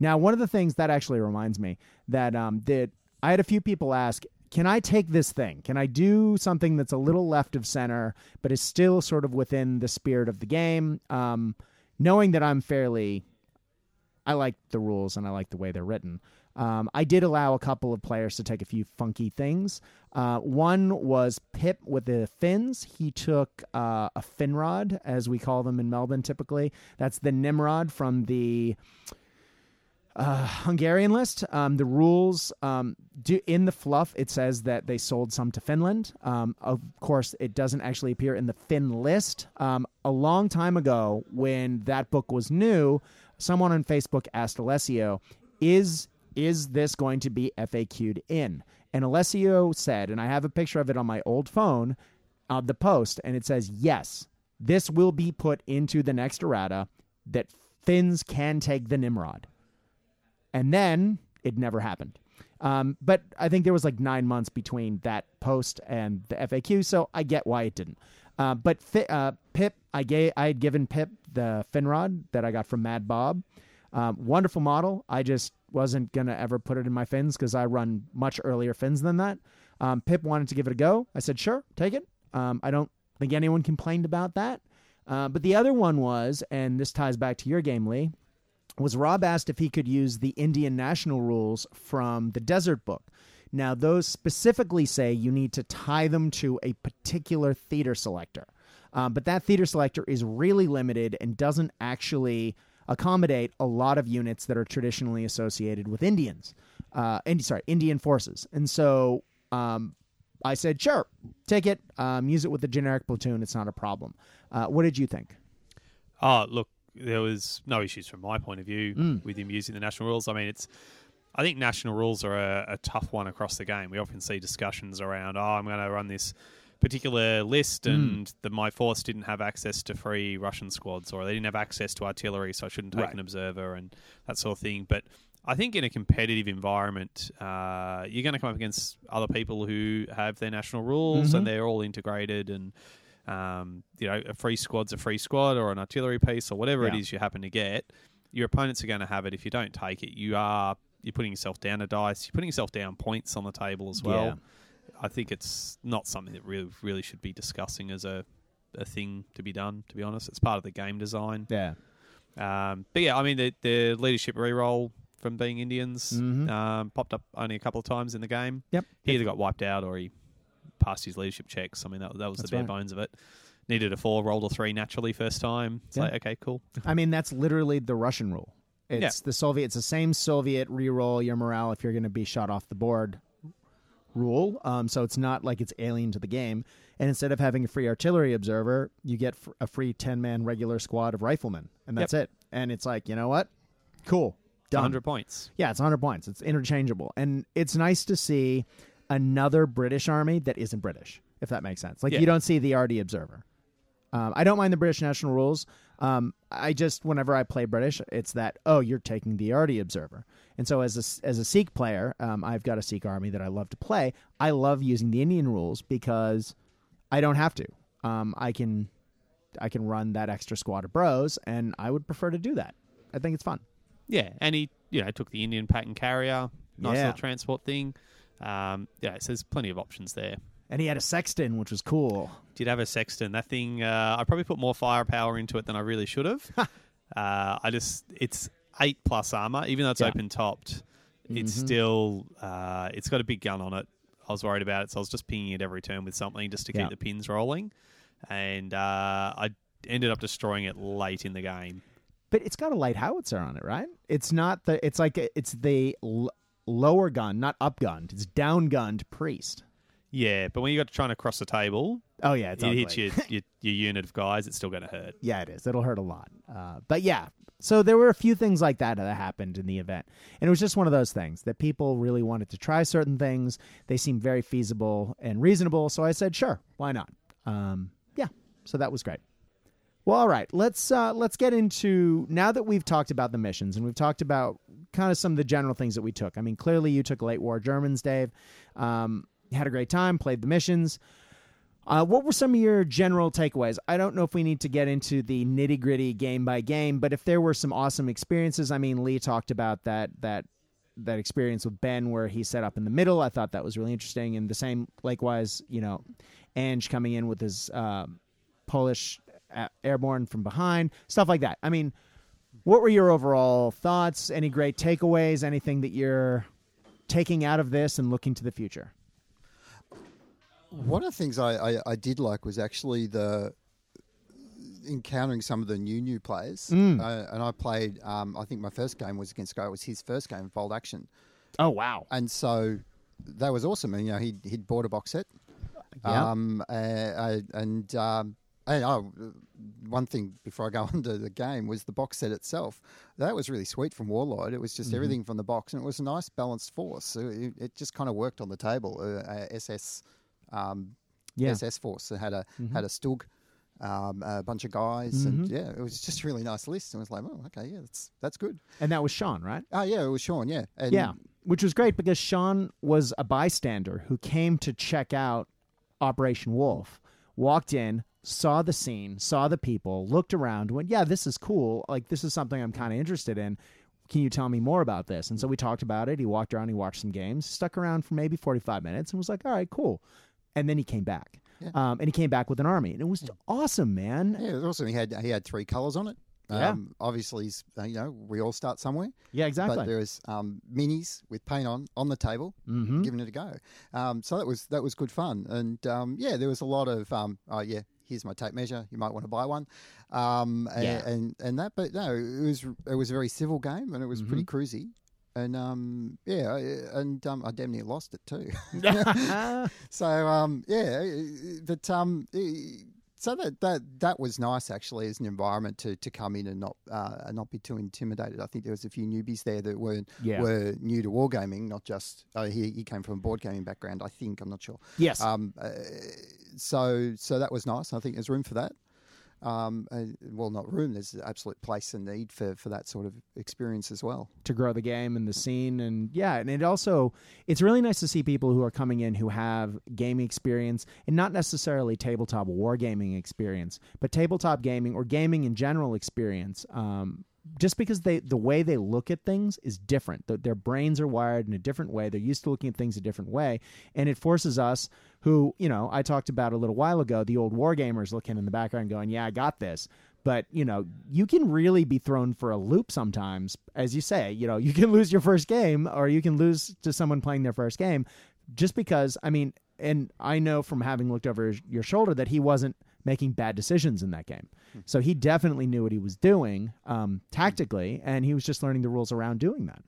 Now, one of the things that actually reminds me that um that I had a few people ask, can I take this thing? Can I do something that's a little left of center, but is still sort of within the spirit of the game? Um, knowing that I'm fairly I like the rules and I like the way they're written. Um, I did allow a couple of players to take a few funky things. Uh, one was Pip with the fins. He took uh, a Finrod, as we call them in Melbourne typically. That's the Nimrod from the uh, Hungarian list. Um, the rules um, do in the fluff. It says that they sold some to Finland. Um, of course, it doesn't actually appear in the Fin list. Um, a long time ago, when that book was new, someone on Facebook asked Alessio, "Is is this going to be FAQ'd in?" And Alessio said, and I have a picture of it on my old phone, of the post, and it says, "Yes, this will be put into the next errata that Finns can take the Nimrod." and then it never happened. Um, but I think there was like nine months between that post and the FAQ, so I get why it didn't. Uh, but fi- uh, Pip, I gave, I had given Pip the Finrod that I got from Mad Bob. Um, wonderful model. I just wasn't gonna ever put it in my fins because I run much earlier fins than that. Um, Pip wanted to give it a go. I said, sure, take it. Um, I don't think anyone complained about that. Uh, but the other one was, and this ties back to your game, Lee was Rob asked if he could use the Indian national rules from the Desert Book. Now, those specifically say you need to tie them to a particular theater selector. Um, but that theater selector is really limited and doesn't actually accommodate a lot of units that are traditionally associated with Indians. Uh, Indi- sorry, Indian forces. And so um, I said, sure, take it, um, use it with the generic platoon. It's not a problem. Uh, what did you think? Oh, look, there was no issues from my point of view Mm. with him using the national rules. I mean, it's. I think national rules are a, a tough one across the game. We often see discussions around, oh, I'm going to run this particular list, Mm. and the my force didn't have access to free Russian squads, or they didn't have access to artillery, so I shouldn't take Right. an observer and that sort of thing. But I think in a competitive environment, uh, you're going to come up against other people who have their national rules, Mhm. and they're all integrated and um, you know, a free squad's a free squad or an artillery piece or whatever it Yeah. is you happen to get. Your opponents are going to have it. If you don't take it, you are you're putting yourself down a dice. You're putting yourself down points on the table as well. Yeah. I think it's not something that really really should be discussing as a a thing to be done. To be honest, it's part of the game design. Yeah. Um, but yeah, I mean the the leadership reroll from being Indians Mhm. um, popped up only a couple of times in the game. Yep. He either got wiped out or he passed his leadership checks. I mean, that, that was That's the bare right. bones of it. Needed a four, rolled a three naturally first time. It's Yeah. like, okay, cool. I mean, that's literally the Russian rule. It's the Soviet. It's the same Soviet re-roll your morale if you're going to be shot off the board rule. Um, so it's not like it's alien to the game. And instead of having a free artillery observer, you get a free ten man regular squad of riflemen, and that's it. And it's like, you know what? Cool, done. 100 points. Yeah, it's 100 points. It's interchangeable. And it's nice to see another British army that isn't British, if that makes sense. Like, Yeah. you don't see the RD Observer. Um, I don't mind the British national rules. Um, I just, whenever I play British, it's that, oh, you're taking the RD Observer. And so, as a, as a Sikh player, um, I've got a Sikh army that I love to play. I love using the Indian rules because I don't have to. Um, I can. I can run that extra squad of bros, and I would prefer to do that. I think it's fun. Yeah, and he, you know, took the Indian and carrier, nice Yeah. little transport thing. Um, yeah, so there's plenty of options there. And he had a sexton, which was cool. Did have a sexton. That thing, uh, I probably put more firepower into it than I really should have. uh, I just, it's eight plus armor, even though it's Yeah. open topped. It's Mhm. still, uh, it's got a big gun on it. I was worried about it, so I was just pinging it every turn with something just to keep Yeah. the pins rolling. And uh, I ended up destroying it late in the game. But it's got a light howitzer on it, right? It's not the. It's like it's the l- lower gun, not up gunned. It's down gunned priest. Yeah, but when you got trying to cross the table, Oh yeah, it's it ugly. hits your, your your unit of guys. It's still going to hurt. Yeah, it is. It'll hurt a lot. Uh, but yeah, so there were a few things like that that happened in the event, and it was just one of those things that people really wanted to try certain things. They seemed very feasible and reasonable, so I said, sure, why not? Um, yeah, so that was great. Well, all right, let's uh, let's get into now that we've talked about the missions and we've talked about kind of some of the general things that we took. I mean, clearly you took late war Germans, Dave. Um, had a great time, played the missions. Uh, what were some of your general takeaways? I don't know if we need to get into the nitty gritty game by game, but if there were some awesome experiences, I mean, Lee talked about that that that experience with Ben where he set up in the middle. I thought that was really interesting, and the same likewise, you know, Ange coming in with his uh, Polish uh, airborne from behind, stuff like that. I mean, what were your overall thoughts? Any great takeaways? Anything that you're taking out of this and looking to the future? One of the things I, I, I did like was actually the encountering some of the new new players, Mm. uh, and I played. Um, I think my first game was against Guy. It was his first game, of Bolt Action, Oh wow. and so that was awesome. And you know, he he'd bought a box set. Yeah. Um, uh, uh, and um, and oh, one thing before I go on to the game was the box set itself. That was really sweet from Warlord. It was just Mm-hmm. everything from the box, and it was a nice balanced force. So it, it just kind of worked on the table. Uh, uh, SS, um, Yeah. SS force. It had a Mhm. had a Stug. Um, a bunch of guys, Mhm. and yeah, it was just a really nice list. And I was like, oh, okay, yeah, that's that's good. And that was Sean, right? Oh, yeah, it was Sean, yeah, and yeah, which was great because Sean was a bystander who came to check out Operation Wolf, walked in, saw the scene, saw the people, looked around, went, "Yeah, this is cool. Like this is something I'm kind of interested in. Can you tell me more about this?" And so we talked about it. He walked around, he watched some games, stuck around for maybe 45 minutes, and was like, "All right, cool." And then he came back. Yeah. Um, and he came back with an army, and it was awesome, man. Yeah, it was awesome. He had he had three colours on it. Yeah. Um, obviously, he's, uh, you know, we all start somewhere. Yeah, exactly. But there was um, minis with paint on on the table, mm-hmm. giving it a go. Um, so that was that was good fun. And um, yeah, there was a lot of um, oh yeah, here's my tape measure. You might want to buy one. Um, Yeah. and and that, but no, it was it was a very civil game, and it was pretty Mm-hmm. cruisy. And um, yeah, and um, I damn near lost it too. So um, yeah, but um, so that that that was nice actually as an environment to, to come in and not uh, and not be too intimidated. I think there was a few newbies there that were Yeah. were new to wargaming, not just uh, he he came from a board gaming background. I think I'm not sure. yes. Um, uh, so so that was nice. I think there's room for that. Um, uh, well, not room. There's absolute place and need for, for that sort of experience as well. to grow the game and the scene and yeah and it also it's really nice to see people who are coming in who have gaming experience and not necessarily tabletop wargaming experience but tabletop gaming or gaming in general experience um, just because they the way they look at things is different. Th- their brains are wired in a different way. They're used to looking at things a different way. And it forces us who you know i talked about a little while ago the old wargamers looking in the background going yeah i got this. But you know you can really be thrown for a loop sometimes as you say you know you can lose your first game or you can lose to someone playing their first game just because i mean and i know from having looked over your shoulder that he wasn't making bad decisions in that game so he definitely knew what he was doing um, tactically and he was just learning the rules around doing that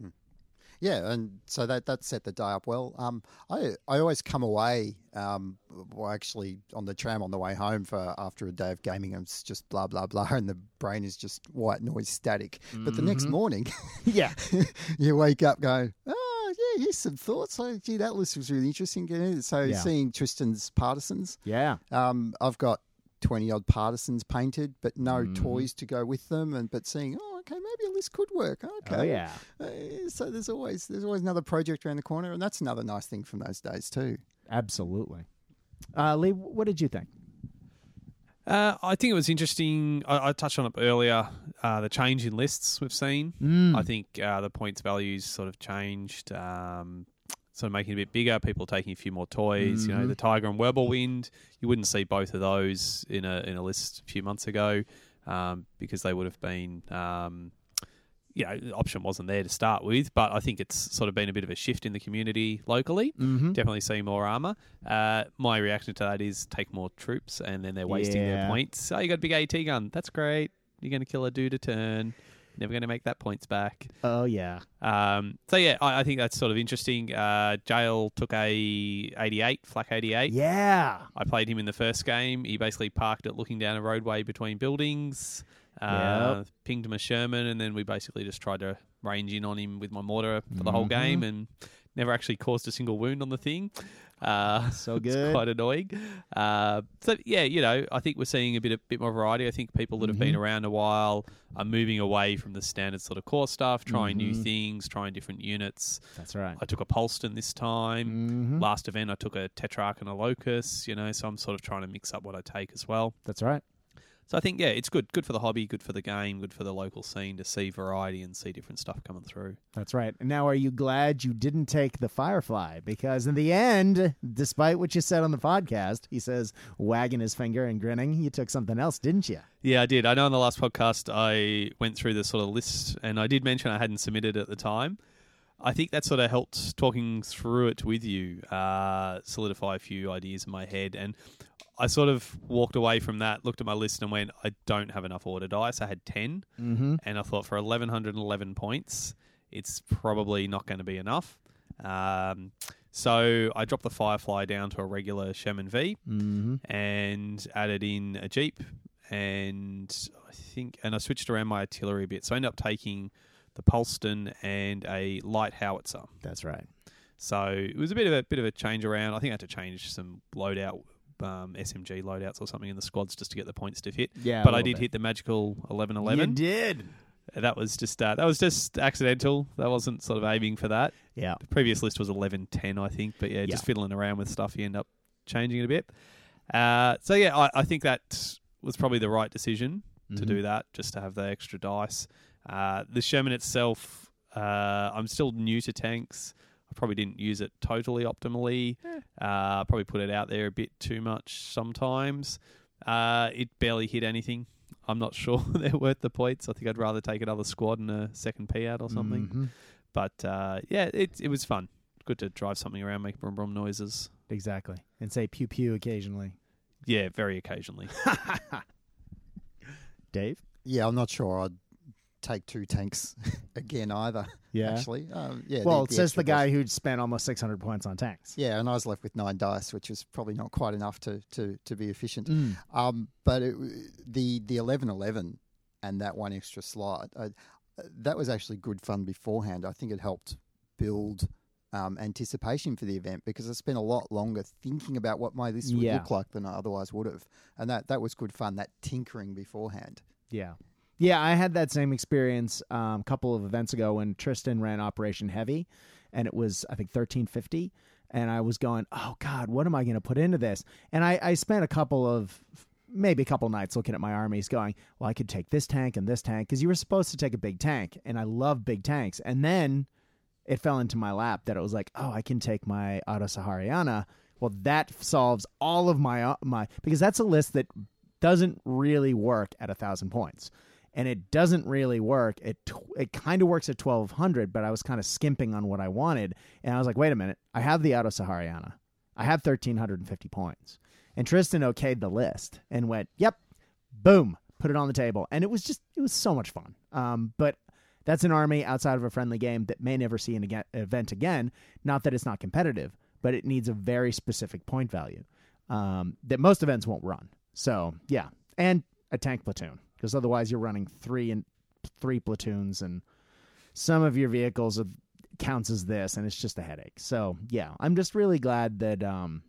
Yeah, and so that that set the day up well. Um, I I always come away, um, well, actually on the tram on the way home for after a day of gaming, I'm just blah blah blah, and the brain is just white noise static. But the next morning, yeah you wake up going, oh yeah, here's some thoughts. Oh, gee, that list was really interesting. So Yeah. seeing Tristan's partisans, yeah um, I've got twenty odd partisans painted, but no Mhm. toys to go with them, and but seeing, oh okay, maybe a list could work. Okay, oh yeah uh, so there's always there's always another project around the corner, and that's another nice thing from those days too. absolutely uh, lee what did you think Uh, I think it was interesting. I, I touched on it earlier. Uh, the change in lists we've seen. Mm. I think uh, the points values sort of changed. Um, sort of making it a bit bigger. People taking a few more toys. You know, Mhm. the Tiger and Wind. You wouldn't see both of those in a in a list a few months ago um, because they would have been. Um, you know, the option wasn't there to start with, but I think it's sort of been a bit of a shift in the community locally. mm-hmm. Definitely see more armor. Uh, my reaction to that is take more troops, and then they're wasting Yeah. their points. Oh, you got a big AT gun. That's great. You're going to kill a dude a turn. Never going to make that points back. oh yeah Um, so yeah, I, I think that's sort of interesting. Uh, Jail took a 88, flak 88. yeah I played him in the first game. He basically parked it looking down a roadway between buildings. Uh, Pinged him a Sherman, and then we basically just tried to range in on him with my mortar for the whole Mhm. game, and never actually caused a single wound on the thing. Uh, So it's good. quite annoying. Uh, so yeah, you know, I think we're seeing a bit a bit more variety. I think people that have been Mhm. around a while are moving away from the standard sort of core stuff, trying new Mhm. things, trying different units. that's right I took a Polsten this time. Mhm. Last event, I took a Tetrarch and a Locust. You know, so I'm sort of trying to mix up what I take as well. that's right So I think yeah, it's good. Good for the hobby. Good for the game. Good for the local scene to see variety and see different stuff coming through. That's right. Now, are you glad you didn't take the Firefly? Because in the end, despite what you said on the podcast, he says, wagging his finger and grinning, you took something else, didn't you? Yeah, I did. I know on the last podcast I went through the sort of list, and I did mention I hadn't submitted at the time. I think that sort of helped talking through it with you, uh, solidify a few ideas in my head. And I sort of walked away from that, looked at my list, and went, I don't have enough order dice. I had 10, Mm-hmm. and I thought for 1,111 points, it's probably not going to be enough. Um, so I dropped the Firefly down to a regular Sherman V Mm-hmm. and added in a Jeep, and I think, and I switched around my artillery a bit. So I ended up taking the Polsten and a light howitzer. That's right. So it was a bit of a bit of a change around. I think I had to change some loadout, um, SMG loadouts or something in the squads just to get the points to hit. Yeah, but I did bit. hit the magical eleven You did. That was just uh, that was just accidental. That wasn't sort of aiming for that. Yeah. The previous list was eleven ten, I think. But yeah, just fiddling around with stuff, you end up changing it a bit. Uh, so yeah, I, I think that was probably the right decision to Mhm. do that, just to have the extra dice. Uh, the Sherman itself, uh, I'm still new to tanks. I probably didn't use it totally optimally. Uh, probably put it out there a bit too much sometimes. Uh, it barely hit anything. I'm not sure they're worth the points. I think I'd rather take another squad and a second PIAT or something. Mhm. But uh, yeah, it it was fun. Good to drive something around, make brum brum noises. Exactly. And say pew pew occasionally. Yeah, very occasionally. Dave? Yeah, I'm not sure I'd take two tanks again either. Yeah. Actually, um, yeah. well, the, it says the guy was- who spent almost 600 points on tanks. Yeah, and I was left with nine dice, which was probably not quite enough to to, to be efficient. Mm. Um, but it, the the eleven eleven and that one extra slot, uh, that was actually good fun beforehand. I think it helped build um, anticipation for the event because I spent a lot longer thinking about what my list would Yeah. look like than I otherwise would have, and that that was good fun. That tinkering beforehand. Yeah. Yeah, I had that same experience um, a couple of events ago when Tristan ran Operation Heavy, and it was, I think, 1350. And I was going, oh, God, what am I going to put into this? And I, I spent a couple of, maybe a couple nights looking at my armies going, well, I could take this tank and this tank because you were supposed to take a big tank. And I love big tanks. And then it fell into my lap that it was like, oh, I can take my Auto Sahariana. Well, that solves all of my uh, my because that's a list that doesn't really work at a thousand points, and it doesn't really work. It it kind of works at twelve hundred, but I was kind of skimping on what I wanted, and I was like, wait a minute, I have the Auto Sahariana, I have thirteen hundred and fifty points, and Tristan okayed the list and went, yep, boom, put it on the table, and it was just it was so much fun. Um, but that's an army outside of a friendly game that may never see an aga- event again. Not that it's not competitive, but it needs a very specific point value um, that most events won't run. So yeah, and a tank platoon because otherwise you're running three and three platoons, and some of your vehicles are, counts as this, and it's just a headache. So yeah, I'm just really glad that um,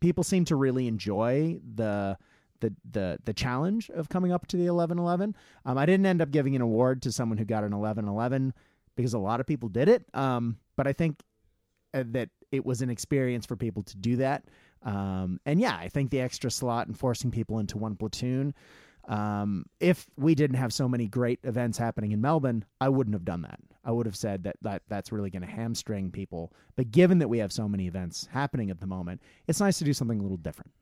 people seem to really enjoy the the the the challenge of coming up to the 1111. Um, I didn't end up giving an award to someone who got an 1111 because a lot of people did it. Um, but I think uh, that it was an experience for people to do that. Um, and yeah, I think the extra slot and forcing people into one platoon. Um, if we didn't have so many great events happening in Melbourne, I wouldn't have done that. I would have said that, that that's really going to hamstring people. But given that we have so many events happening at the moment, it's nice to do something a little different.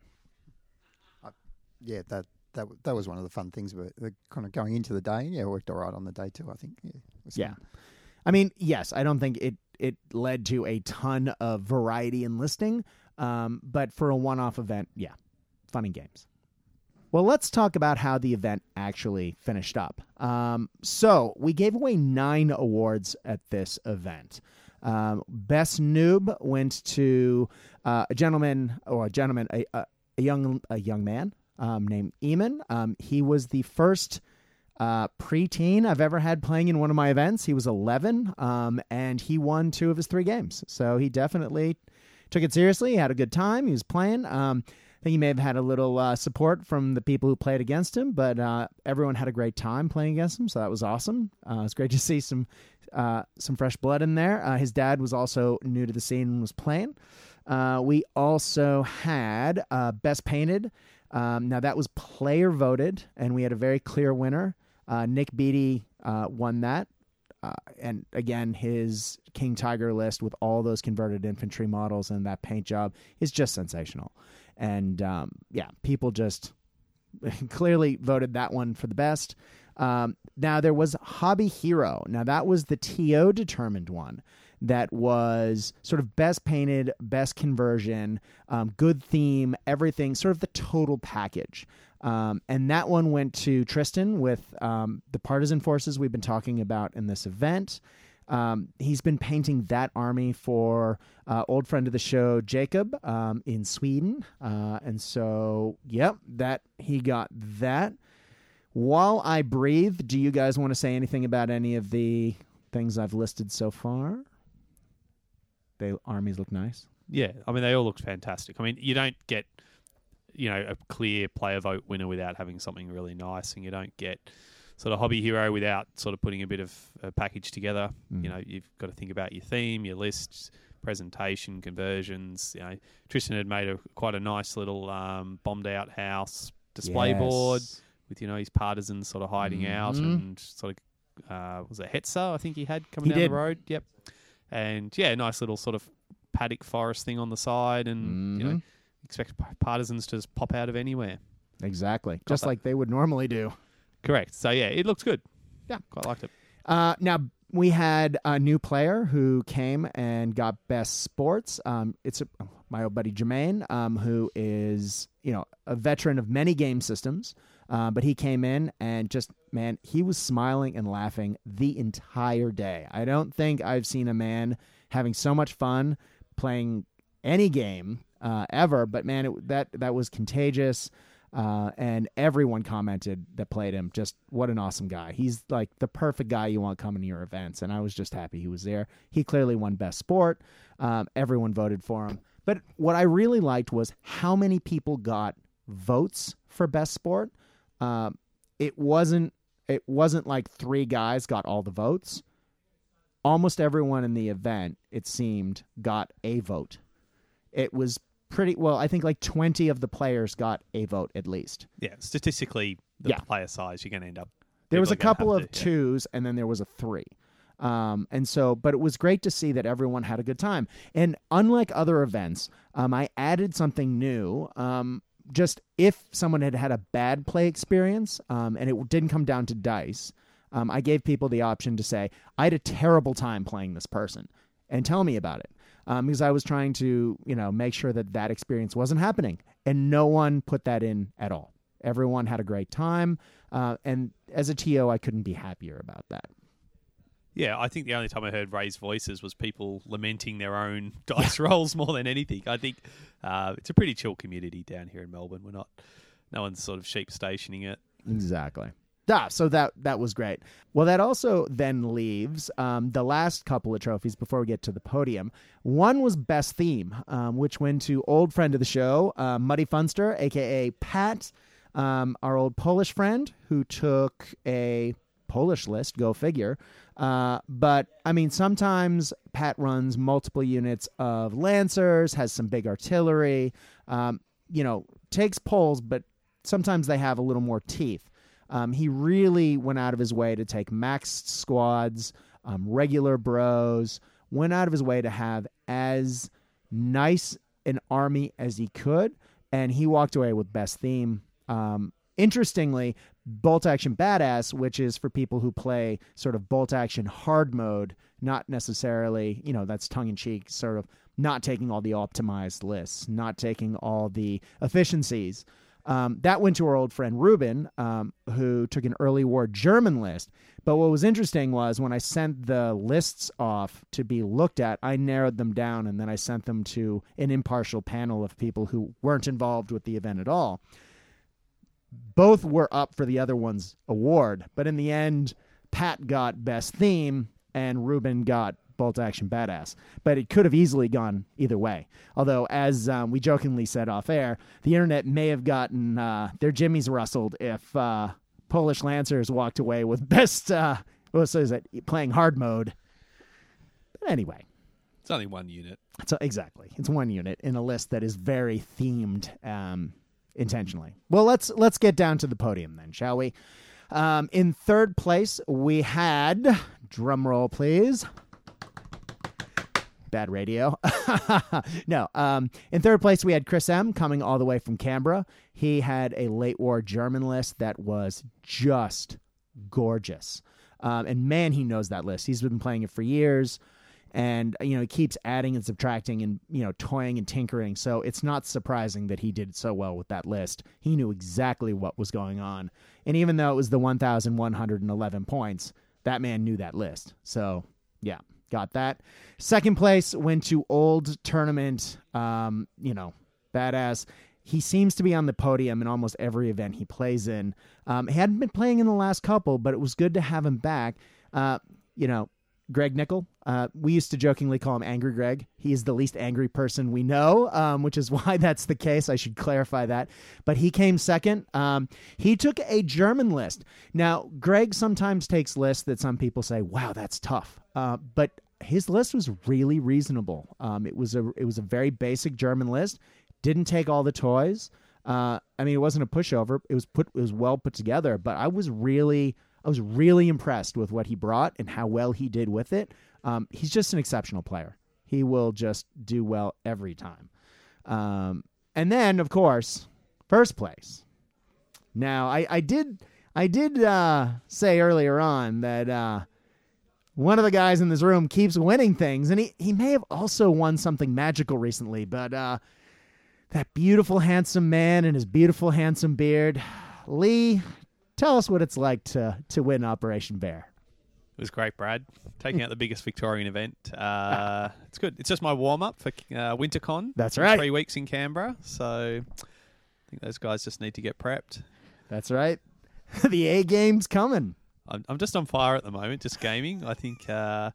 Yeah, that that that was one of the fun things about the kind of going into the day. Yeah, it worked all right on the day too. I think. Yeah. Yeah. fun. I mean, yes, I don't think it it led to a ton of variety in listing, um, but for a one-off event, yeah, fun and games. Well, let's talk about how the event actually finished up. Um, so we gave away nine awards at this event. Um, best noob went to uh, a gentleman or a gentleman, a, a, a young a young man um, named Eamon. Um, he was the first uh, preteen I've ever had playing in one of my events. He was 11, um, and he won two of his three games. So he definitely took it seriously. He had a good time. He was playing. Um, think he may have had a little uh, support from the people who played against him, but uh, everyone had a great time playing against him. So that was awesome. Uh, it's great to see some uh, some fresh blood in there. Uh, his dad was also new to the scene and was playing. Uh, we also had best painted. Um, now that was player voted, and we had a very clear winner. Nick Beatty won that. Uh, and again, his King Tiger list with all those converted infantry models and that paint job is just sensational. And um, yeah, people just clearly voted that one for the best. Um, now there was Hobby Hero. Now that was the TO determined one. that was sort of best painted, best conversion, um, good theme, everything, sort of the total package. Um, and that one went to Tristan with um, the partisan forces we've been talking about in this event. Um, he's been painting that army for uh, old friend of the show Jacob um, in Sweden, uh, and so yep, that he got that. While I breathe, do you guys want to say anything about any of the things I've listed so far? The armies look nice. Yeah, I mean they all looked fantastic. I mean you don't get you know a clear player vote winner without having something really nice, and you don't get sort of hobby hero without sort of putting a bit of a package together. Mm. You know, you've got to think about your theme, your lists, presentation, conversions. You know, Tristan had made a quite a nice little um, bombed out house display Yes. board with you know his partisans sort of hiding out Mhm. and sort of uh, was it Hetzer I think he had coming He down did. the road. Yep, and yeah, nice little sort of paddock forest thing on the side, and you know Mhm. expect partisans to just pop out of anywhere. Exactly, just that. like they would normally do. Correct. So yeah, it looks good. Yeah. quite liked it. Uh, now we had a new player who came and got best sports. Um, it's a, my old buddy Jermaine, um, who is you know a veteran of many game systems. Uh, but he came in and just man, he was smiling and laughing the entire day. I don't think I've seen a man having so much fun playing any game uh, ever. But man, it, that that was contagious. Uh, and everyone commented that played him. Just what an awesome guy. He's like the perfect guy you want coming to your events. And I was just happy he was there. He clearly won best sport. Um, everyone voted for him. But what I really liked was how many people got votes for best sport. Um, it wasn't it wasn't like three guys got all the votes. Almost everyone in the event, it seemed, got a vote. It was pretty well. I think like twenty of the players got a vote at least. Yeah, statistically, the Yeah. player size you're going to end up. There was a people are gonna couple of to- yeah. twos, and then there was a three. Um, and so, but it was great to see that everyone had a good time. And unlike other events, um, I added something new. Um, just if someone had had a bad play experience um, and it didn't come down to dice, um, I gave people the option to say, I had a terrible time playing this person and tell me about it. Um, because I was trying to, you know, make sure that that experience wasn't happening. And no one put that in at all. Everyone had a great time. Uh, and as a TO, I couldn't be happier about that. Yeah, I think the only time I heard raised voices was people lamenting their own dice rolls more than anything. I think uh, it's a pretty chill community down here in Melbourne. We're not, no one's sort of sheep stationing it. Exactly. Ah, so that that was great. Well, that also then leaves um, the last couple of trophies before we get to the podium. One was best theme, um, which went to old friend of the show, uh, Muddy Funster, aka Pat, um, our old Polish friend who took a Polish list. Go figure. Uh, but I mean, sometimes Pat runs multiple units of Lancers, has some big artillery. Um, you know, takes poles, but sometimes they have a little more teeth. Um, he really went out of his way to take maxed squads, um, regular bros, went out of his way to have as nice an army as he could, and he walked away with best theme. Um, interestingly, bolt action badass, which is for people who play sort of bolt action hard mode, not necessarily, you know, that's tongue in cheek, sort of not taking all the optimized lists, not taking all the efficiencies. Um, that went to our old friend Ruben, um, who took an early war German list. But what was interesting was when I sent the lists off to be looked at, I narrowed them down and then I sent them to an impartial panel of people who weren't involved with the event at all. Both were up for the other one's award, but in the end, Pat got best theme and Ruben got bolt action badass. But it could have easily gone either way. Although, as um, we jokingly said off air, the internet may have gotten uh, their jimmies rustled if uh, Polish Lancers walked away with best. Uh, what is it? Playing hard mode. But anyway, It's only one unit. so exactly, it's one unit in a list that is very themed um, intentionally. Well, let's let's get down to the podium then, shall we? Um, in third place, we had drum roll, please. Bad radio. no. Um, in third place, we had Chris M coming all the way from Canberra. He had a late war German list that was just gorgeous. Um, and man, he knows that list. He's been playing it for years. and you know he keeps adding and subtracting and you know toying and tinkering. So it's not surprising that he did so well with that list. He knew exactly what was going on, and even though it was the 1,111 points, that man knew that list. So yeah, got that. Second place went to Old Tournament. Um, you know, badass. He seems to be on the podium in almost every event he plays in. Um, he hadn't been playing in the last couple, but it was good to have him back. Uh, you know, Greg Nickel. Uh, we used to jokingly call him Angry Greg. He is the least angry person we know, um, which is why that's the case. I should clarify that. But he came second. Um, he took a German list. Now, Greg sometimes takes lists that some people say, "Wow, that's tough," uh, but his list was really reasonable. Um, it was a it was a very basic German list. Didn't take all the toys. Uh, I mean, it wasn't a pushover. It was put it was well put together. But I was really I was really impressed with what he brought and how well he did with it. Um, he's just an exceptional player. He will just do well every time. Um, and then, of course, first place. Now, I, I did I did uh, say earlier on that uh, one of the guys in this room keeps winning things, and he, he may have also won something magical recently, but uh, that beautiful, handsome man and his beautiful, handsome beard, Lee, tell us what it's like to to win Operation Bear. It was great, Brad. Taking out the biggest Victorian event. Uh, it's good. It's just my warm up for uh, WinterCon. That's right. Three weeks in Canberra. So I think those guys just need to get prepped. That's right. the A game's coming. I'm, I'm just on fire at the moment, just gaming. I think, uh,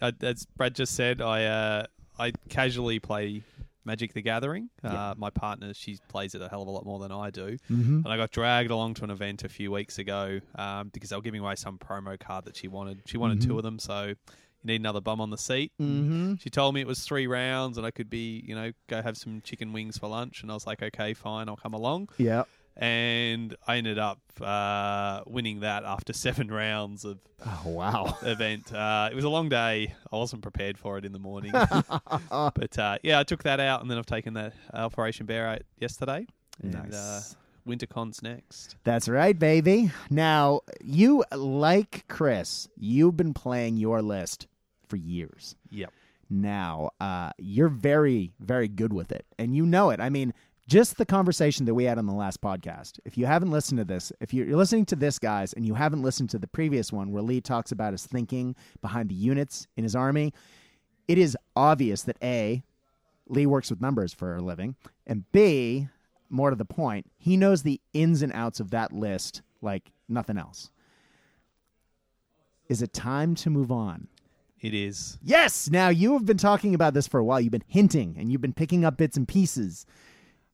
I- as Brad just said, I uh, I casually play Magic the Gathering. Uh, My partner, she plays it a hell of a lot more than I do. Mm-hmm. And I got dragged along to an event a few weeks ago um, because they were giving away some promo card that she wanted. She wanted two of them, so you need another bum on the seat. Mm-hmm. She told me it was three rounds and I could be, you know, go have some chicken wings for lunch. And I was like, okay, fine, I'll come along. Yeah. And I ended up uh, winning that after seven rounds of Oh wow. event. Uh, it was a long day. I wasn't prepared for it in the morning. but uh, yeah, I took that out and then I've taken that Operation Bear out yesterday. And uh, Nice. WinterCon's next. That's right, baby. Now, you, like Chris, you've been playing your list for years. Yep. Now, uh, you're very, very good with it, and you know it. I mean, just the conversation that we had on the last podcast. If you haven't listened to this, if you're, listening to this, guys, and you haven't listened to the previous one where Lee talks about his thinking behind the units in his army, it is obvious that A, Lee works with numbers for a living, and B, more to the point, he knows the ins and outs of that list like nothing else. Is it time to move on? It is. Yes. Now you have been talking about this for a while. You've been hinting and you've been picking up bits and pieces.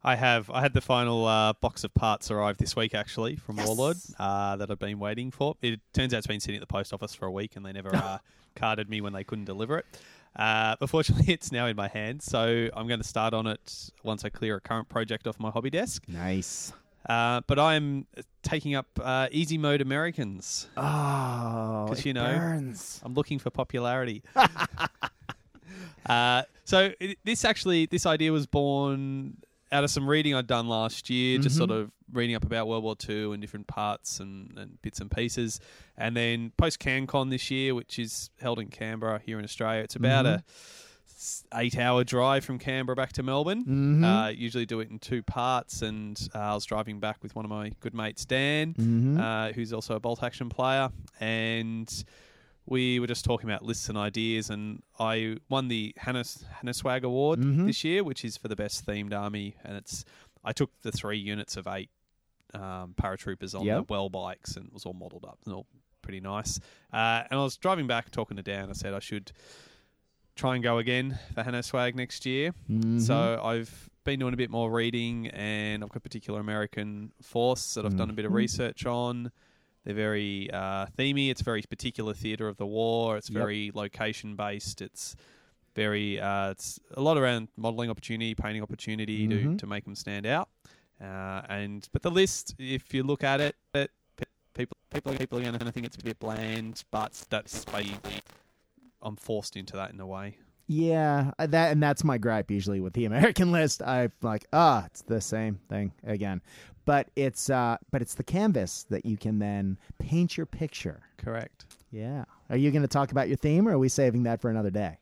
I have. I had the final uh, box of parts arrive this week, actually, from Warlord uh, that I've been waiting for. It turns out it's been sitting at the post office for a week, and they never uh, carded me when they couldn't deliver it. Uh, but fortunately, it's now in my hands, so I'm going to start on it once I clear a current project off my hobby desk. Nice. Uh, but I'm taking up uh, Easy Mode Americans. Oh, 'Cause, it you know, burns. I'm looking for popularity. uh, so it, this actually, this idea was born out of some reading I'd done last year, just sort of reading up about World War II and different parts and, and bits and pieces. And then post CanCon this year, which is held in Canberra here in Australia, it's about a eight-hour drive from Canberra back to Melbourne. Uh, usually do it in two parts, and uh, I was driving back with one of my good mates, Dan, uh, who's also a bolt action player, and we were just talking about lists and ideas, and I won the Hannah Hannah Swag Award this year, which is for the best themed army, and it's I took the three units of eight um, paratroopers on Yep. the Welbikes, and it was all modelled up and all pretty nice. Uh, and I was driving back talking to Dan. I said I should try and go again for Hannah Swag next year. So I've been doing a bit more reading, and I've got a particular American force that I've done a bit of research on. They're very uh, themey. It's very particular theatre of the war. It's Yep. very location based. It's very uh, it's a lot around modelling opportunity, painting opportunity to, to make them stand out. Uh, and but the list, if you look at it, it people people people are going to think it's a bit bland, but that's why I'm forced into that in a way. Yeah, uh, that and that's my gripe usually with the American list. I'm like, ah, it's the same thing again. But it's uh but it's the canvas that you can then paint your picture. Correct. Yeah. Are you going to talk about your theme or are we saving that for another day?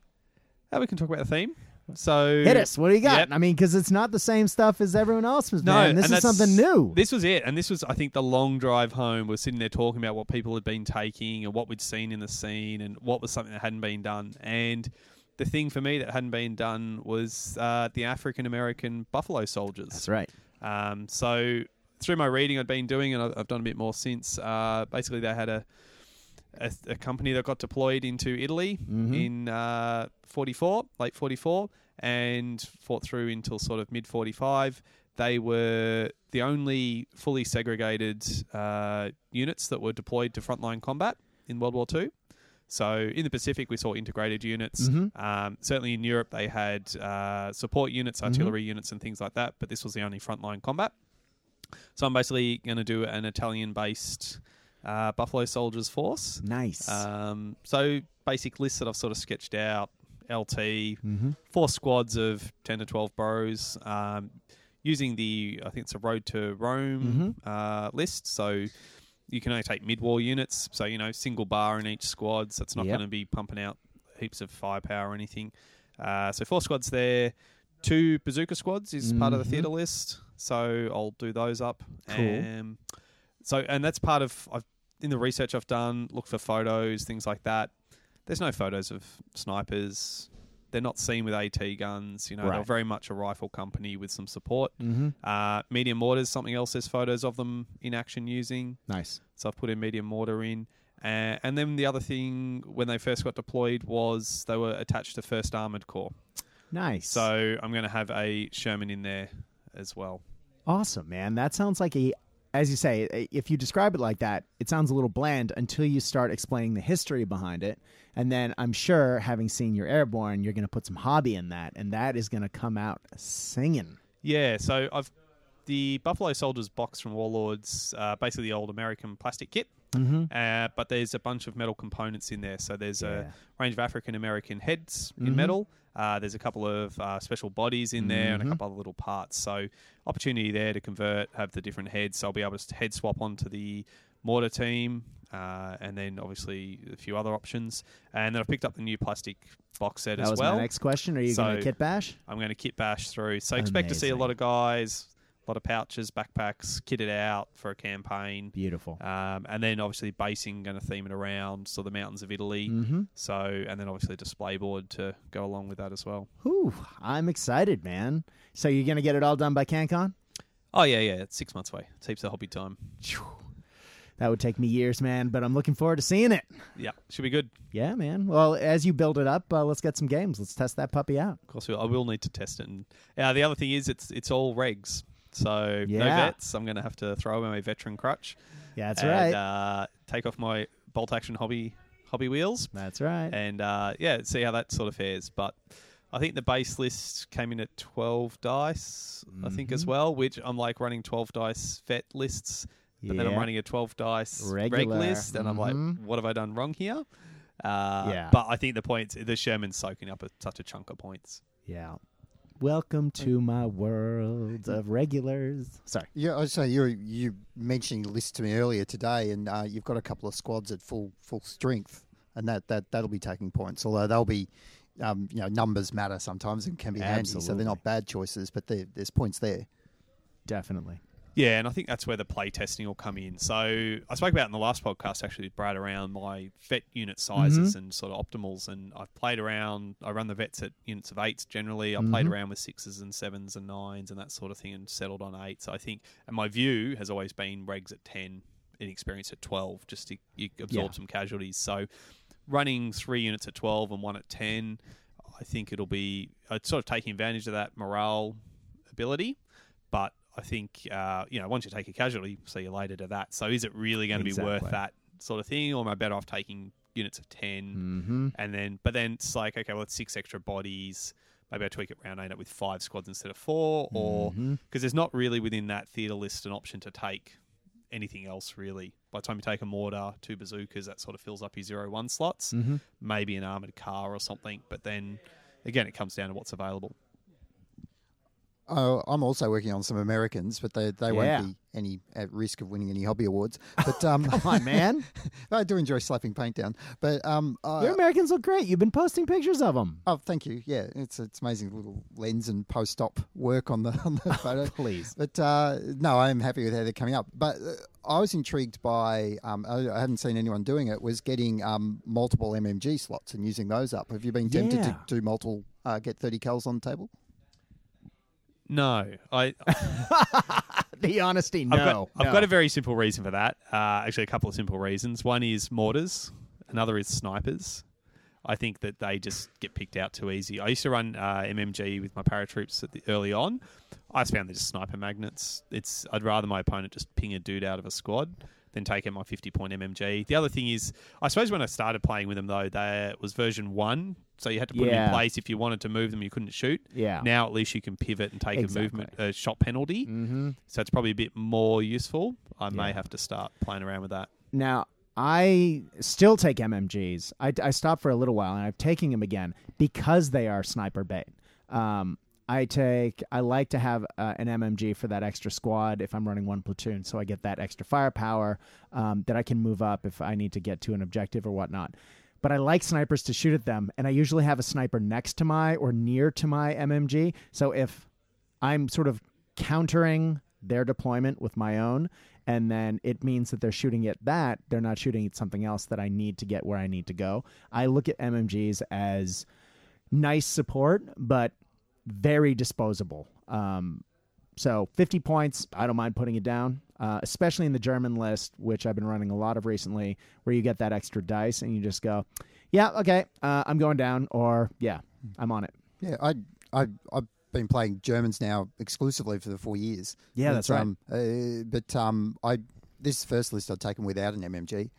Uh, we can talk about the theme. So Hit us. What do you got? Yep. I mean, because it's not the same stuff as everyone else was. Doing. No, man. this is something new. This was it, and this was, I think, the long drive home. We're sitting there talking about what people had been taking and what we'd seen in the scene, and what was something that hadn't been done. And the thing for me that hadn't been done was uh, the African American buffalo soldiers. That's right. Um, so through my reading, I'd been doing, and I've, I've done a bit more since. Uh, basically, they had a, a a company that got deployed into Italy in uh, 44, late 44, and fought through until sort of mid 45. They were the only fully segregated uh, units that were deployed to frontline combat in World War Two. So in the Pacific, we saw integrated units. Um, certainly in Europe, they had uh, support units, artillery units, and things like that. But this was the only frontline combat. So I'm basically going to do an Italian-based uh, Buffalo Soldiers force. Nice. Um, so basic list that I've sort of sketched out: LT, Mm-hmm. four squads of ten to twelve bros, um, using the I think it's a Road to Rome Mm-hmm. uh, list. So you can only take mid-war units, so you know single bar in each squad. So it's not Yep. going to be pumping out heaps of firepower or anything. Uh, so four squads there. Two bazooka squads is part of the Mhm. theatre list, so I'll do those up. Cool. Um, so and that's part of I've in the research I've done. Look for photos, things like that. There's no photos of snipers. They're not seen with AT guns. You know, they're very much a rifle company with some support. mm-hmm. Uh, medium mortars, something else. There's photos of them in action using. Nice. So I've put in medium mortar in. Uh, and then the other thing when they first got deployed was they were attached to First Armored Corps. Nice. So I'm going to have a Sherman in there as well. Awesome, man. That sounds like a, as you say, if you describe it like that, it sounds a little bland until you start explaining the history behind it. And then I'm sure, having seen your airborne, you're going to put some hobby in that, and that is going to come out singing. Yeah, so I've the Buffalo Soldiers box from Warlords, uh, basically the old American plastic kit. Mm-hmm. Uh, but there's a bunch of metal components in there. So there's Yeah. a range of African American heads in Mhm. metal. Uh, there's a couple of uh, special bodies in there and a Mhm. couple other little parts. So opportunity there to convert, have the different heads. So I'll be able to head swap onto the mortar team, uh, and then obviously a few other options. And then I've picked up the new plastic box set That as was well. next question. Are you going to kit bash? I'm going to kit bash through. So expect to see a lot of guys, a lot of pouches, backpacks, kitted out for a campaign. Beautiful. Um, and then obviously basing going to theme it around so the mountains of Italy. Mm-hmm. So and then obviously a display board to go along with that as well. Whew, I'm excited, man. So you're going to get it all done by CanCon? Oh yeah, yeah, it's six months away. It's heaps of hobby time. That would take me years, man, but I'm looking forward to seeing it. Yeah, should be good. Yeah, man. Well, as you build it up, uh, let's get some games. Let's test that puppy out. Of course, I will need to test it. And uh, the other thing is, it's it's all regs. So no vets. I'm going to have to throw away my veteran crutch. Yeah, that's and, right. Uh, take off my bolt action hobby hobby wheels. that's right. and uh, yeah, see how that sort of fares. But I think the base list came in at twelve dice, I think as Mhm. well. Which I'm like running twelve dice vet lists, but then I'm running a twelve dice reg Regular. list, and I'm like, Mhm. what have I done wrong here? Uh, Yeah. But I think the points, the Sherman's soaking up a, such a chunk of points. Yeah. Welcome to my world of regulars. Sorry. Yeah, I say you you mentioning the list to me earlier today, and uh, you've got a couple of squads at full full strength, and that that that'll be taking points. Although they'll be, um, you know, numbers matter sometimes and can be handy, so they're not bad choices, but there's points there. Definitely. Yeah, and I think that's where the play testing will come in. So I spoke about in the last podcast actually Brad around my vet unit sizes and sort of optimals, and I've played around. I run the vets at units of eights generally. I've played Mhm. around with sixes and sevens and nines and that sort of thing, and settled on eights. I think, and my view has always been regs at ten, inexperience at twelve, just to you absorb Yeah. some casualties. So running three units at twelve and one at ten, I think it'll be uh, sort of taking advantage of that morale ability, but I think uh, you know once you take a casualty, see you later to that. So is it really going to be worth that sort of thing, or am I better off taking units of 10 Mm-hmm. and then? But then it's like okay, well it's six extra bodies. Maybe I tweak it round, end up with five squads instead of four, or because Mhm. there's not really within that theatre list an option to take anything else really. By the time you take a mortar, two bazookas, that sort of fills up your zero one slots. Mhm. Maybe an armored car or something, but then again, it comes down to what's available. Oh, I'm also working on some Americans, but they, they Yeah. won't be any at risk of winning any hobby awards. But um, Come on, man. I do enjoy slapping paint down. But um, I- Your Americans look great. You've been posting pictures of them. oh, thank you. Yeah, it's it's amazing little lens and post op work on the on the photo. Please. But uh, no, I'm happy with how they're coming up. But uh, I was intrigued by um, I, I haven't seen anyone doing it. Was getting um, multiple MMG slots and using those up. Have you been tempted Yeah. to do multiple? Uh, get thirty cals on the table. No, I The honesty, no. I've, got, I've no. got a very simple reason for that. Uh, actually, a couple of simple reasons. One is mortars, another is snipers. I think that they just get picked out too easy. I used to run uh, MMG with my paratroops at the, early on. I just found they're just sniper magnets. It's I'd rather my opponent just ping a dude out of a squad than take out my 50 point MMG. The other thing is, I suppose when I started playing with them though, they was version one, so you had to put them in place. If you wanted to move them, you couldn't shoot. Yeah. Now at least you can pivot and take Exactly. a movement a shot penalty. Mm-hmm. So it's probably a bit more useful. I may have to start playing around with that. Now, I still take MMGs. I, I stopped for a little while, and I'm taking them again because they are sniper bait. Um, I take. I like to have uh, an MMG for that extra squad if I'm running one platoon, so I get that extra firepower um, that I can move up if I need to get to an objective or whatnot. But I like snipers to shoot at them, and I usually have a sniper next to my or near to my MMG. So if I'm sort of countering their deployment with my own, and then it means that they're shooting at that, they're not shooting at something else that I need to get where I need to go. I look at MMGs as nice support, but very disposable. Um, so 50 points, I don't mind putting it down, uh, especially in the German list, which I've been running a lot of recently, where you get that extra dice and you just go, yeah, okay, uh, I'm going down, or yeah, I'm on it. Yeah, I I I've been playing Germans now exclusively for the four years. Yeah, But, that's right. Um, uh, but um, I this first list I've taken without an MMG.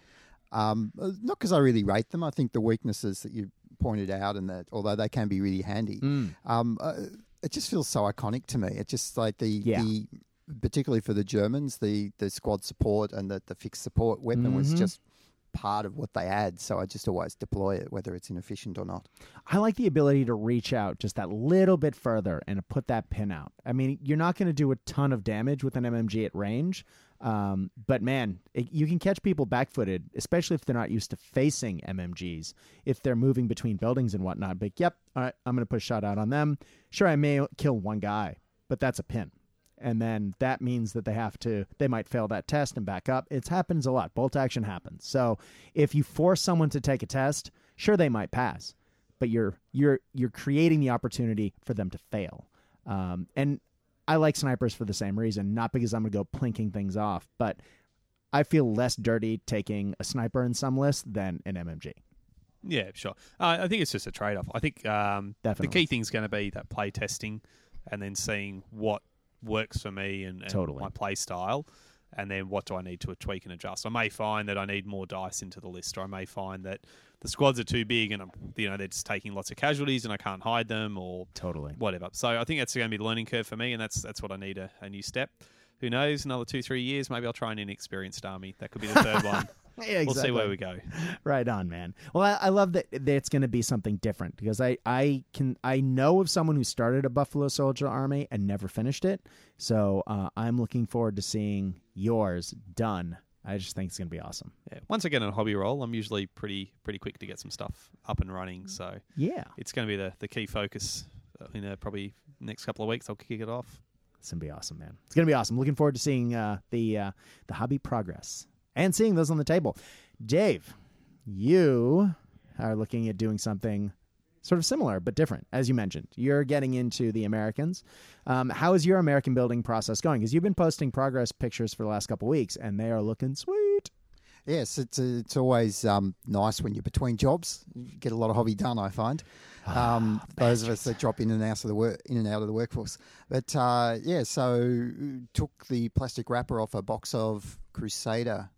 Um, uh, not because I really rate them. I think the weaknesses that you pointed out, and that although they can be really handy, Mm. um, uh, it just feels so iconic to me. It's just like the Yeah. the particularly for the Germans, the the squad support and the the fixed support weapon was Mhm. just part of what they add. So I just always deploy it, whether it's inefficient or not. I like the ability to reach out just that little bit further and put that pin out. I mean, you're not going to do a ton of damage with an MMG at range, um, but man, it, you can catch people back-footed, especially if they're not used to facing MMGs. If they're moving between buildings and whatnot, but yep, all right, I'm going to put shot out on them. Sure, I may kill one guy, but that's a pin. And then that means that they have to, they might fail that test and back up. It happens a lot. Bolt action happens. So if you force someone to take a test, sure they might pass, but you're you're you're creating the opportunity for them to fail. Um, and I like snipers for the same reason, not because I'm gonna go plinking things off, but I feel less dirty taking a sniper in some lists than an MMG. Yeah, sure. Uh, I think it's just a trade off. I think um, the key thing is going to be that play testing and then seeing what works for me and, and Totally. my play style. And then what do I need to tweak and adjust? I may find that I need more dice into the list, or I may find that the squads are too big and I'm, you know they're just taking lots of casualties and I can't hide them, or Totally. whatever. So I think that's going to be the learning curve for me, and that's that's what I need a, a new step. Who knows? Another two, three years, maybe I'll try an inexperienced army. That could be the third one. Yeah, We'll see where we go. Right on, man. Well, I, I love that, that it's going to be something different because I, I can I know of someone who started a Buffalo Soldier army and never finished it. So uh, I'm looking forward to seeing yours done. I just think it's going to be awesome. Yeah. Once again, get in a hobby role, I'm usually pretty pretty quick to get some stuff up and running. So Yeah, it's going to be the, the key focus uh, in uh, probably next couple of weeks. I'll kick it off. it's going to be awesome, man. It's going to be awesome. Looking forward to seeing uh, the uh, the hobby progress and seeing those on the table. Dave, you are looking at doing something sort of similar but different, as you mentioned. You're getting into the Americans. Um, how is your American building process going? Because you've been posting progress pictures for the last couple weeks, and they are looking sweet. Yes, it's it's always um, nice when you're between jobs. You get a lot of hobby done. I find um, those of us that drop in and out of the work in and out of the workforce. But uh, yeah, so took the plastic wrapper off a box of Crusader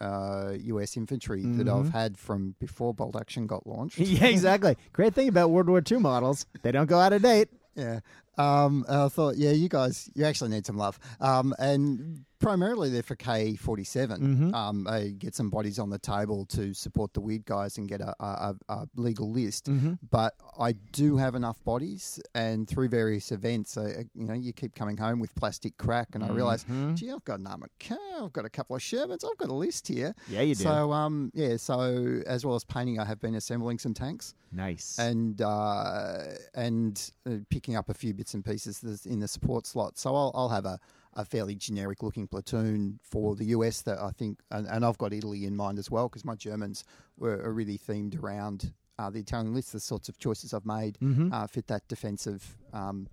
uh, US infantry that I've had from before Bolt Action got launched. yeah, exactly. Great thing about World War II models, they don't go out of date. Yeah. Um, I thought, yeah, you guys, you actually need some love. Um, and primarily they're for K47. Mhm. Um, they get some bodies on the table to support the weird guys and get a, a, a legal list. Mhm. But I do have enough bodies, and through various events, uh, you know, you keep coming home with plastic crack, and I realize, Mhm. gee, I've got an armored car, I've got a couple of Shermans, I've got a list here. Yeah, you do. So, um, yeah, so as well as painting, I have been assembling some tanks nice. and uh, and uh, picking up a few bits and pieces in the support slot. So I'll, I'll have a, a fairly generic looking platoon for the US that I think, and, and I've got Italy in mind as well because my Germans were are really themed around uh, the Italian list. The sorts of choices I've made Mhm. uh, fit that defensive, um,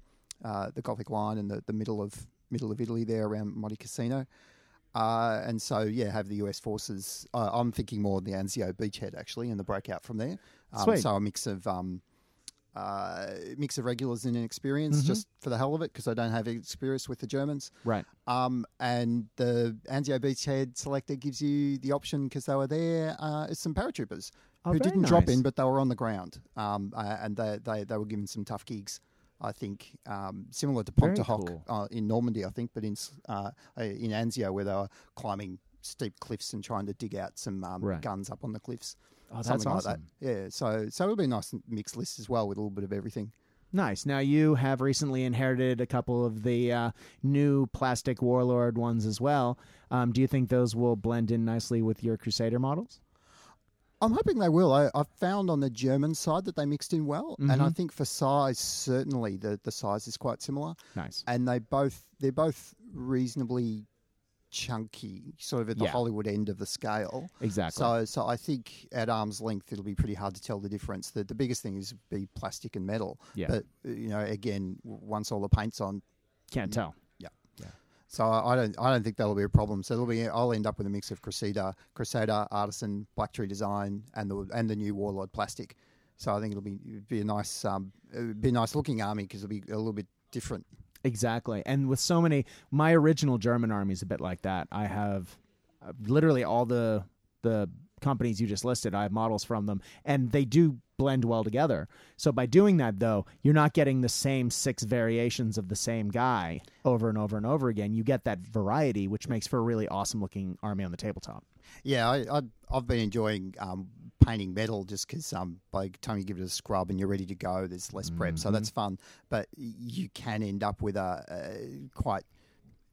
uh, the Gothic line and the, the middle of middle of Italy there around Monte Cassino. Uh, and so, yeah, have the US forces. Uh, I'm thinking more of the Anzio beachhead actually, and the breakout from there. Um. So a mix of um, uh, mix of regulars and inexperience, just for the hell of it, because I don't have experience with the Germans. right. Um, and the Anzio beachhead selector gives you the option because they were there. Uh, is some paratroopers Oh, who didn't drop in, but they were on the ground. Um, uh, and they, they they were given some tough gigs. I think um, similar to Pointe du Hoc cool. uh, in Normandy, I think, but in uh, uh, in Anzio where they were climbing steep cliffs and trying to dig out some um, Right. guns up on the cliffs. Oh, that's something like that. Yeah, so so it'll be a nice mixed list as well with a little bit of everything. Nice. Now you have recently inherited a couple of the uh, new plastic warlord ones as well. Um, do you think those will blend in nicely with your Crusader models? I'm hoping they will. I, I've found on the German side that they mixed in well, and I Mhm. think for size, certainly the, the size is quite similar, Nice. and they both they're both reasonably chunky, sort of at the Yeah. Hollywood end of the scale. Exactly. So, so I think at arm's length it'll be pretty hard to tell the difference. The, the biggest thing is be plastic and metal. Yeah. But uh, you know, again, once all the paint's on, Can't tell. Yeah. yeah. so I I don't I don't think that'll be a problem. So it'll be I'll end up with a mix of Crusader, Crusader, Artisan, Black Tree Design, and the and the new Warlord plastic. So I think it'll be be a nice um be a nice looking army because it'll be a little bit different. Exactly. And with so many, my original German army is a bit like that. I have uh, literally all the the companies you just listed. I have models from them, and they do blend well together. So by doing that, though, you're not getting the same six variations of the same guy over and over and over again. You get that variety, which makes for a really awesome looking army on the tabletop. Yeah, I, I I've been enjoying um, painting metal just because um, by the time you give it a scrub and you're ready to go, there's less prep, so that's fun. But you can end up with a, a quite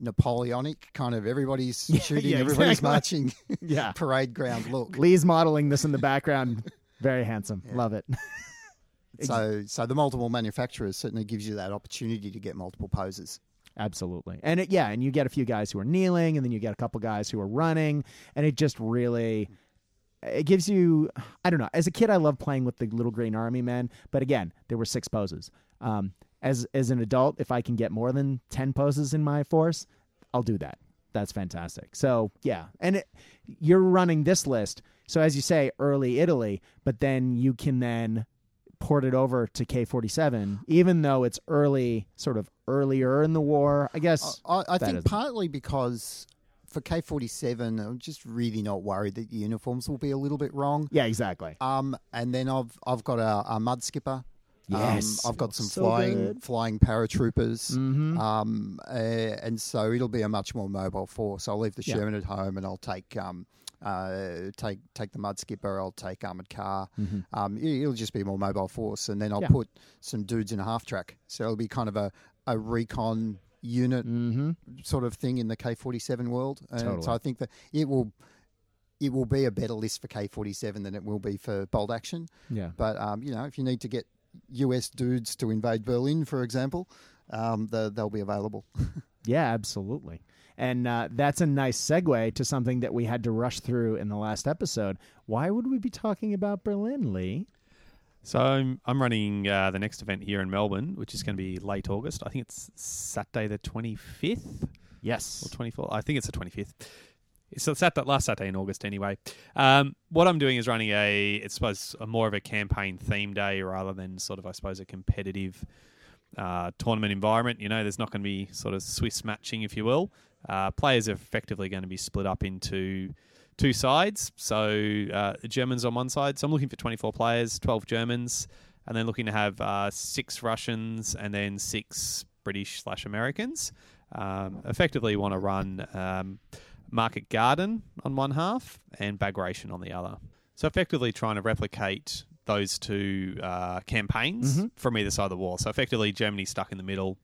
Napoleonic kind of everybody's shooting, yeah, everybody's exactly. marching, Yeah. parade ground look. Lee's modeling this in the background. Very handsome. Love it. So, so the multiple manufacturers certainly gives you that opportunity to get multiple poses. Absolutely. And it, yeah, and you get a few guys who are kneeling and then you get a couple guys who are running and it just really it gives you I don't know. As a kid I loved playing with the little green army men, but again, there were six poses. Um as as an adult, if I can get more than 10 poses in my force, I'll do that. That's fantastic. So, yeah. And it, you're running this list. So as you say, early Italy, but then you can then port it over to K47, even though it's early, sort of earlier in the war. I guess. I, I think partly because for K forty seven, I'm just really not worried that the uniforms will be a little bit wrong. yeah, exactly. Um, and then I've I've got a, a mud skipper. Yes. um, I've got some So flying good. flying paratroopers. Mhm. Um, uh, and so it'll be a much more mobile force. I'll leave the Yeah. Sherman at home, and I'll take um, uh, take take the mud skipper. I'll take armored car. Um, it, it'll just be more mobile force, and then I'll Mm-hmm. Yeah. put some dudes in a half track. So it'll be kind of a a recon unit Mm-hmm. sort of thing in the K forty seven world. And Totally. So I think that it will it will be a better list for K forty seven than it will be for Bolt Action. Yeah. But um, you know, if you need to get US dudes to invade Berlin, for example, um, the, they'll be available. Yeah, absolutely. And uh, that's a nice segue to something that we had to rush through in the last episode. Why would we be talking about Berlin, Lee? So I'm, I'm running uh, the next event here in Melbourne, which is going to be late August. I think it's Saturday the 25th Yes. or Yes. 24th. I think it's the 25th. So it's Saturday, last Saturday in August anyway. Um, what I'm doing is running a, it's suppose a more of a campaign theme day rather than sort of I suppose a competitive uh, tournament environment. You know, there's not going to be sort of Swiss matching, if you will. Uh, players are effectively going to be split up into two sides. So uh, Germans on one side. So I'm looking for 24 players, 12 Germans. and then looking to have uh, six Russians and then six British slash Americans. Um, effectively, want to run um, Market Garden on one half and Bagration on the other. So effectively, trying to replicate those two uh, campaigns Mm-hmm. from either side of the war. So effectively, Germany stuck in the middle,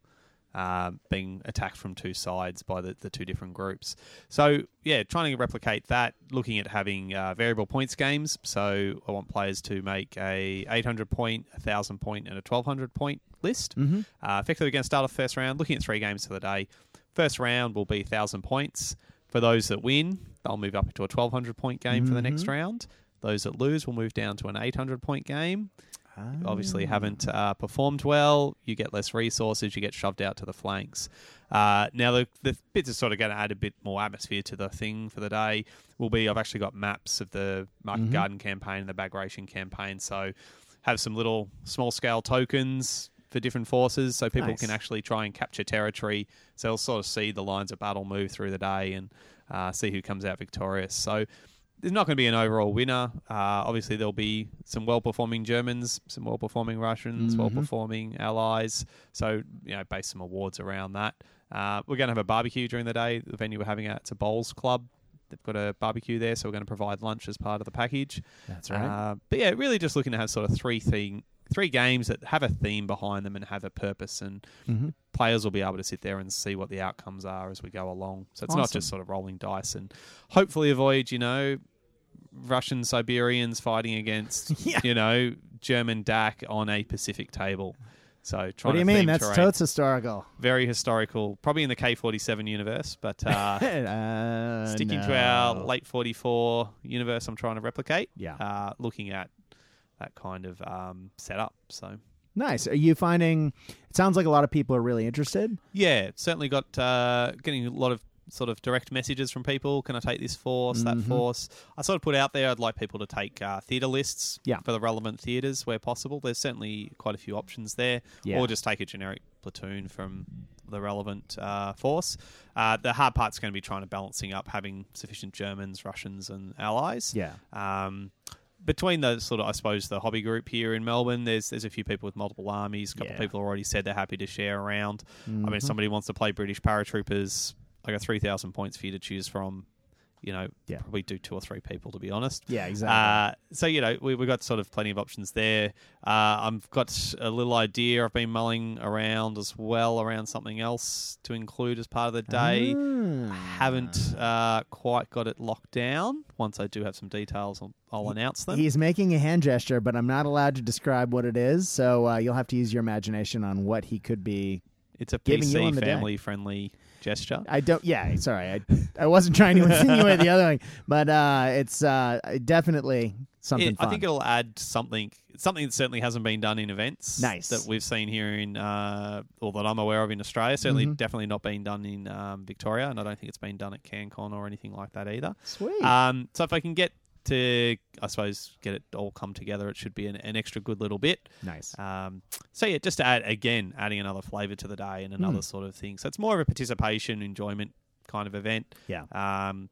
uh, being attacked from two sides by the, the two different groups. So yeah, trying to replicate that. Looking at having uh, variable points games. So I want players to make a 800 point, a 1000 point, and a 1200 point list. Mm-hmm. Uh, effectively, we're going to start off first round. Looking at three games for the day. First round will be 1000 points. For those that win, they'll move up into a 1200 point game for the next round. Those that lose will move down to an 800 point game. Obviously, haven't uh, performed well. You get less resources. You get shoved out to the flanks. Uh, now, the, the bits are sort of going to add a bit more atmosphere to the thing for the day. Will be I've actually got maps of the Market Garden campaign and the Bagration campaign. So, have some little small scale tokens for different forces, so people Nice. can actually try and capture territory. So they'll sort of see the lines of battle move through the day and uh, see who comes out victorious. So there's not going to be an overall winner. Uh, obviously, there'll be some well-performing Germans, some well-performing Russians, well-performing allies. So you know, base some awards around that. Uh, we're going to have a barbecue during the day. The venue we're having at it's a bowls club. They've got a barbecue there, so we're going to provide lunch as part of the package. That's right. Uh, but yeah, really just looking to have sort of three thing, three games that have a theme behind them and have a purpose, and Mm-hmm. players will be able to sit there and see what the outcomes are as we go along. So it's not just sort of rolling dice and hopefully avoid, you know, Russian Siberians fighting against, Yeah. you know, German DAK on a Pacific table. So trying What do you mean? That's terrain. totes historical. very historical, probably in the K forty seven universe, but uh, uh, sticking no. to our late 44 universe I'm trying to replicate. Yeah. Uh, looking at that kind of um, setup. So, Nice. Are you finding? It sounds like a lot of people are really interested. yeah, certainly got uh, getting a lot of sort of direct messages from people. Can I take this force, that force? I sort of put out there I'd like people to take uh, theatre lists Yeah. for the relevant theatres where possible. There's certainly quite a few options there. Yeah. Or just take a generic platoon from the relevant uh, force. Uh, the hard part's going to be trying to balancing up having sufficient Germans, Russians, and allies. Yeah. Um, between the sort of, I suppose, the hobby group here in Melbourne, there's there's a few people with multiple armies. A couple Yeah. of people already said they're happy to share around. I Mm-hmm. mean, if somebody wants to play British paratroopers, I got three thousand points for you to choose from. You know, Yeah. probably do two or three people to be honest. Yeah, exactly. Uh, so you know, we we got sort of plenty of options there. Uh, I've got a little idea. I've been mulling around as well around something else to include as part of the day. Ah. Haven't uh, quite got it locked down. Once I do have some details, I'll, I'll announce them. He's making a hand gesture, but I'm not allowed to describe what it is. So uh, you'll have to use your imagination on what he could be. It's a giving you on PC day. family friendly gesture. I don't. Yeah, sorry. I I wasn't trying to insinuate the other thing, but uh, it's uh, definitely something. It- I think it'll add something, something that certainly hasn't been done in events. Nice. that we've seen here in, uh, or that I'm aware of in Australia. Certainly, Mm-hmm. definitely not been done in um, Victoria, and I don't think it's been done at CanCon or anything like that either. Sweet. Um, so if I can get to, I suppose, get it all come together, it should be an, an extra good little bit. nice. Um, so yeah, just to add again, adding another flavour to the day and another Hmm. sort of thing. So it's more of a participation, enjoyment kind of event. Yeah. Um,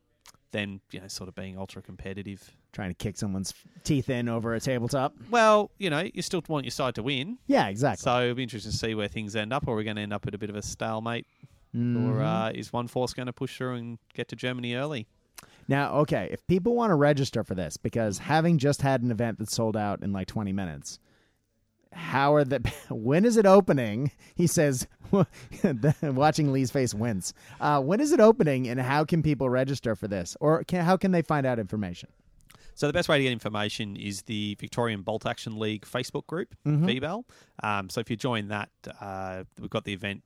than you know, sort of being ultra competitive. Trying to kick someone's teeth in over a tabletop. Well, you know, you still want your side to win. Yeah, exactly. So it'll be interesting to see where things end up. Or we're going to end up at a bit of a stalemate, Mm-hmm. or uh, is one force going to push through and get to Germany early? Now, okay, if people want to register for this, because having just had an event that sold out in like 20 minutes, how are the when is it opening? He says, watching Lee's face wince. Uh, when is it opening, and how can people register for this, or can, how can they find out information? So the best way to get information is the Victorian Bolt Action League Facebook group, Mm-hmm. VBAL. Um, so if you join that, uh, we've got the event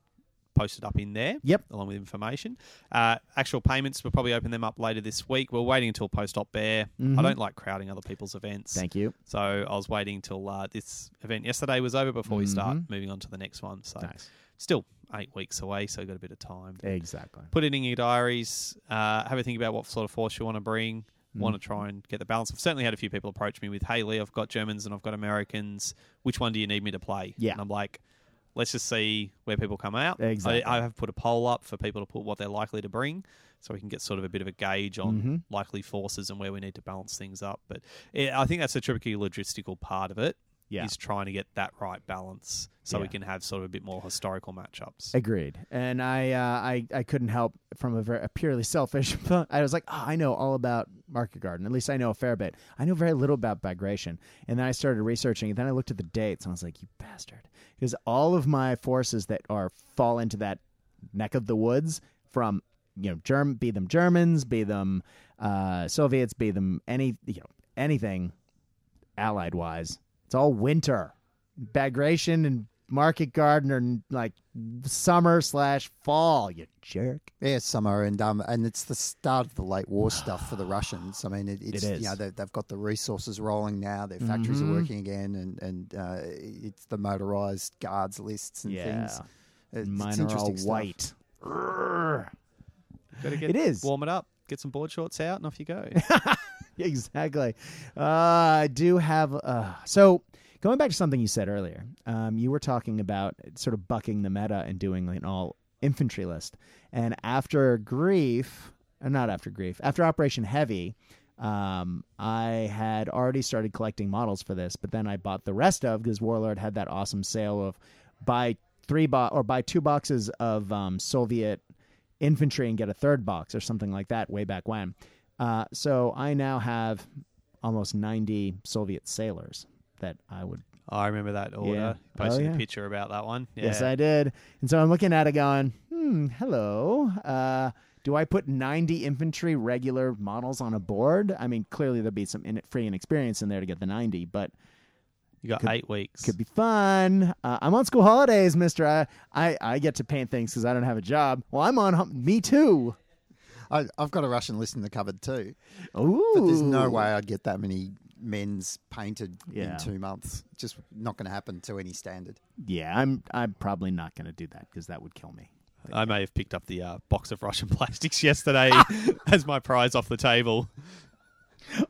posted up in there. Yep. Along with information. Uh, actual payments, we'll probably open them up later this week. We're waiting until post op bear. I don't like crowding other people's events. Mm-hmm. Thank you. So I was waiting till uh, this event yesterday was over before we start moving on to the next one. So Mm-hmm. Nice. still eight weeks away, so got a bit of time. Exactly. Put it in your diaries. Uh, have a think about what sort of force you want to bring. Mm. Want to try and get the balance. I've certainly had a few people approach me with, "Hey Lee, I've got Germans and I've got Americans. Which one do you need me to play?" Yeah. and I'm like, let's just see where people come out. Exactly. I, I have put a poll up for people to put what they're likely to bring, so we can get sort of a bit of a gauge on Mm-hmm. likely forces and where we need to balance things up. But yeah, I think that's a tricky logistical part of it. Yeah. is trying to get that right balance so we can have sort of a bit more historical matchups. Agreed. And I, uh, I, I couldn't help from a, very, a purely selfish. I was like, oh, I know all about Market Garden. At least I know a fair bit. I know very little about Bagration. And then I started researching. And then I looked at the dates, and I was like, you bastard, because all of my forces that are fall into that neck of the woods from you know, Germ, be them Germans, be them uh, Soviets, be them any you know anything allied wise. It's all winter. Bagration and Market Garden are like summer slash fall. You jerk. Yeah, summer and um and it's the start of the late war stuff for the Russians. I mean, it, it's is. you know they, they've got the resources rolling now. Their factories Mhm. are working again, and and uh, it's the motorized guards lists and Yeah. things. It's, Mine it's are all interesting stuff. white. Gotta get, It is. warm it up, get some board shorts out, and off you go. exactly. Uh, I do have. Uh, so going back to something you said earlier, um, you were talking about sort of bucking the meta and doing an all infantry list. And after grief, or not after grief, after Operation Heavy, um, I had already started collecting models for this, but then I bought the rest of because Warlord had that awesome sale of buy three bo- or buy two boxes of um, Soviet infantry and get a third box or something like that way back when. Uh, so I now have almost 90 Soviet sailors that I would. Oh, I remember that order. Yeah. Posted Oh, yeah. a picture about that one. Yeah. Yes, I did. And so I'm looking at it going, hmm, hello. Uh, do I put 90 infantry regular models on a board? I mean, clearly there'll be some in- free inexperience in there to get the 90, but you got could- eight weeks. could be fun. Uh, I'm on school holidays, mister. I, I, I get to paint things because I don't have a job. Well, I'm on. Me too. I, I've got a Russian list in the cupboard too, Ooh. but there's no way I'd get that many men's painted Yeah. in two months. Just not going to happen to any standard. Yeah, I'm. I'm probably not going to do that because that would kill me. I may have picked up the uh, box of Russian plastics yesterday as my prize off the table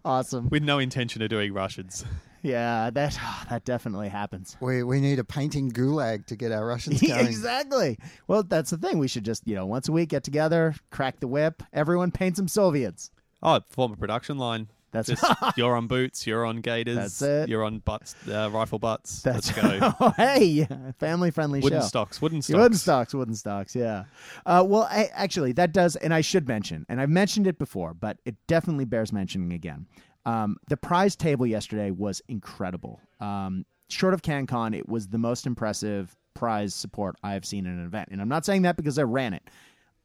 Awesome. with no intention of doing Russians. Yeah, that ah, that definitely happens. We we need a painting gulag to get our Russians going. exactly. Well, that's the thing. We should just, you know, once a week get together, crack the whip. Everyone paint some Soviets. Oh, form a production line. That's Just you're on boots, you're on gators, That's it. you're on butts, uh, rifle butts. that's Let's go. oh, hey, family friendly wooden stocks, wooden stocks. Wooden stocks, wooden stocks, yeah. Uh, well, I, actually, that does, and I should mention, and I've mentioned it before, but it definitely bears mentioning again. Um, the prize table yesterday was incredible. Um, short of CanCon, it was the most impressive prize support I have seen in an event, and I'm not saying that because I ran it.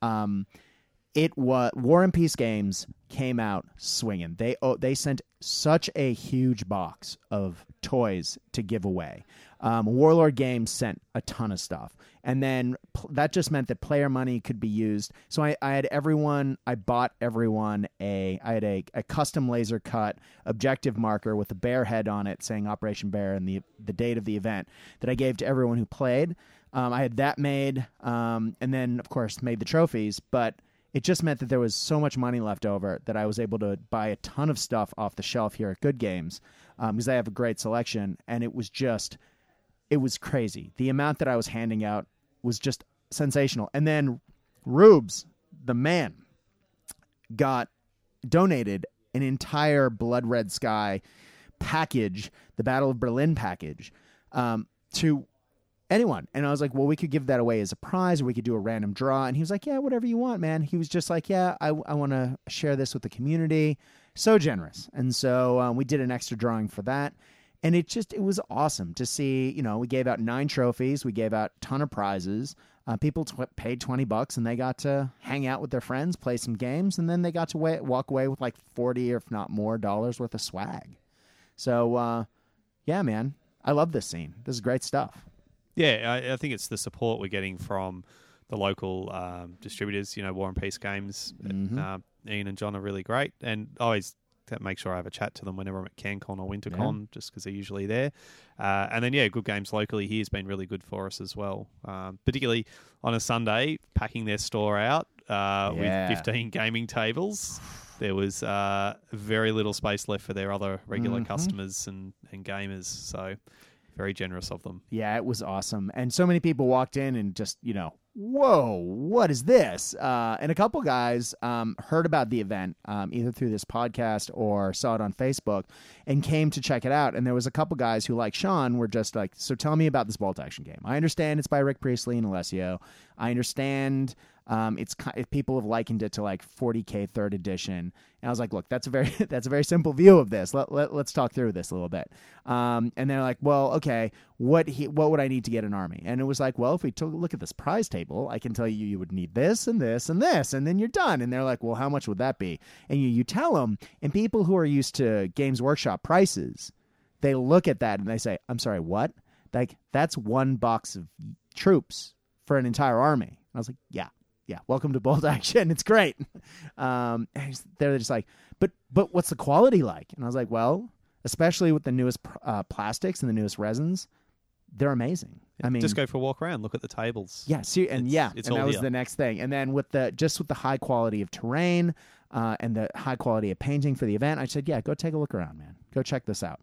Um, it was War and Peace Games came out swinging. They oh, they sent such a huge box of toys to give away. Um, Warlord Games sent a ton of stuff, and then pl- that just meant that player money could be used. So I, I had everyone. I bought everyone a. I had a, a custom laser cut objective marker with a bear head on it, saying Operation Bear and the the date of the event that I gave to everyone who played. Um, I had that made, um, and then of course made the trophies, but it just meant that there was so much money left over that I was able to buy a ton of stuff off the shelf here at Good Games because I have a great selection, and it was just, it was crazy. The amount that I was handing out was just sensational. And then Rubes, the man, got donated an entire Blood Red Sky package, the Battle of Berlin package, um, to anyone. And I was like, well, we could give that away as a prize or we could do a random draw. And he was like, yeah, whatever you want, man. He was just like, yeah, I, I want to share this with the community. So generous. And so um, we did an extra drawing for that. And it just, it was awesome to see, you know, we gave out nine trophies. We gave out a ton of prizes. Uh, people paid 20 bucks and they got to hang out with their friends, play some games, and then they got to wa- walk away with like 40 or if not more dollars worth of swag. So, uh, yeah, man, I love this scene. This is great stuff. Yeah, I, I think it's the support we're getting from the local um, distributors. You know, War and Peace Games. Mhm. Uh, Ian and John are really great, and I always make sure I have a chat to them whenever I'm at CanCon or WinterCon, just because they're usually there. Uh, and then, yeah, Good Games locally here has been really good for us as well. Um, particularly on a Sunday, packing their store out uh, Yeah. with 15 gaming tables. There was uh, very little space left for their other regular Mhm. customers and, and gamers. So, very generous of them. Yeah, it was awesome. And so many people walked in and just, you know, whoa, what is this? Uh, and a couple guys um, heard about the event um, either through this podcast or saw it on Facebook and came to check it out. And there was a couple guys who, like Sean, were just like, "So tell me about this bolt action game. I understand it's by Rick Priestley and Alessio. I understand." Um, it's people have likened it to like 40k third edition, and I was like, "Look, that's a very that's a very simple view of this. Let, let us talk through this a little bit." Um, and they're like, "Well, okay, what he, what would I need to get an army?" And it was like, "Well, if we took a look at this prize table, I can tell you you would need this and this and this, and then you're done." And they're like, "Well, how much would that be?" And you you tell them, and people who are used to Games Workshop prices, they look at that and they say, "I'm sorry, what?" Like that's one box of troops for an entire army. I was like, "Yeah." Yeah, welcome to Bolt action. It's great. Um, they're just like, but but what's the quality like? And I was like, well, especially with the newest uh, plastics and the newest resins, they're amazing. I mean, just go for a walk around, look at the tables. Yeah, see, and It's- yeah, it's and that was here. the next thing. And then with the just with the high quality of terrain uh, and the high quality of painting for the event, I said, yeah, go take a look around, man. Go check this out.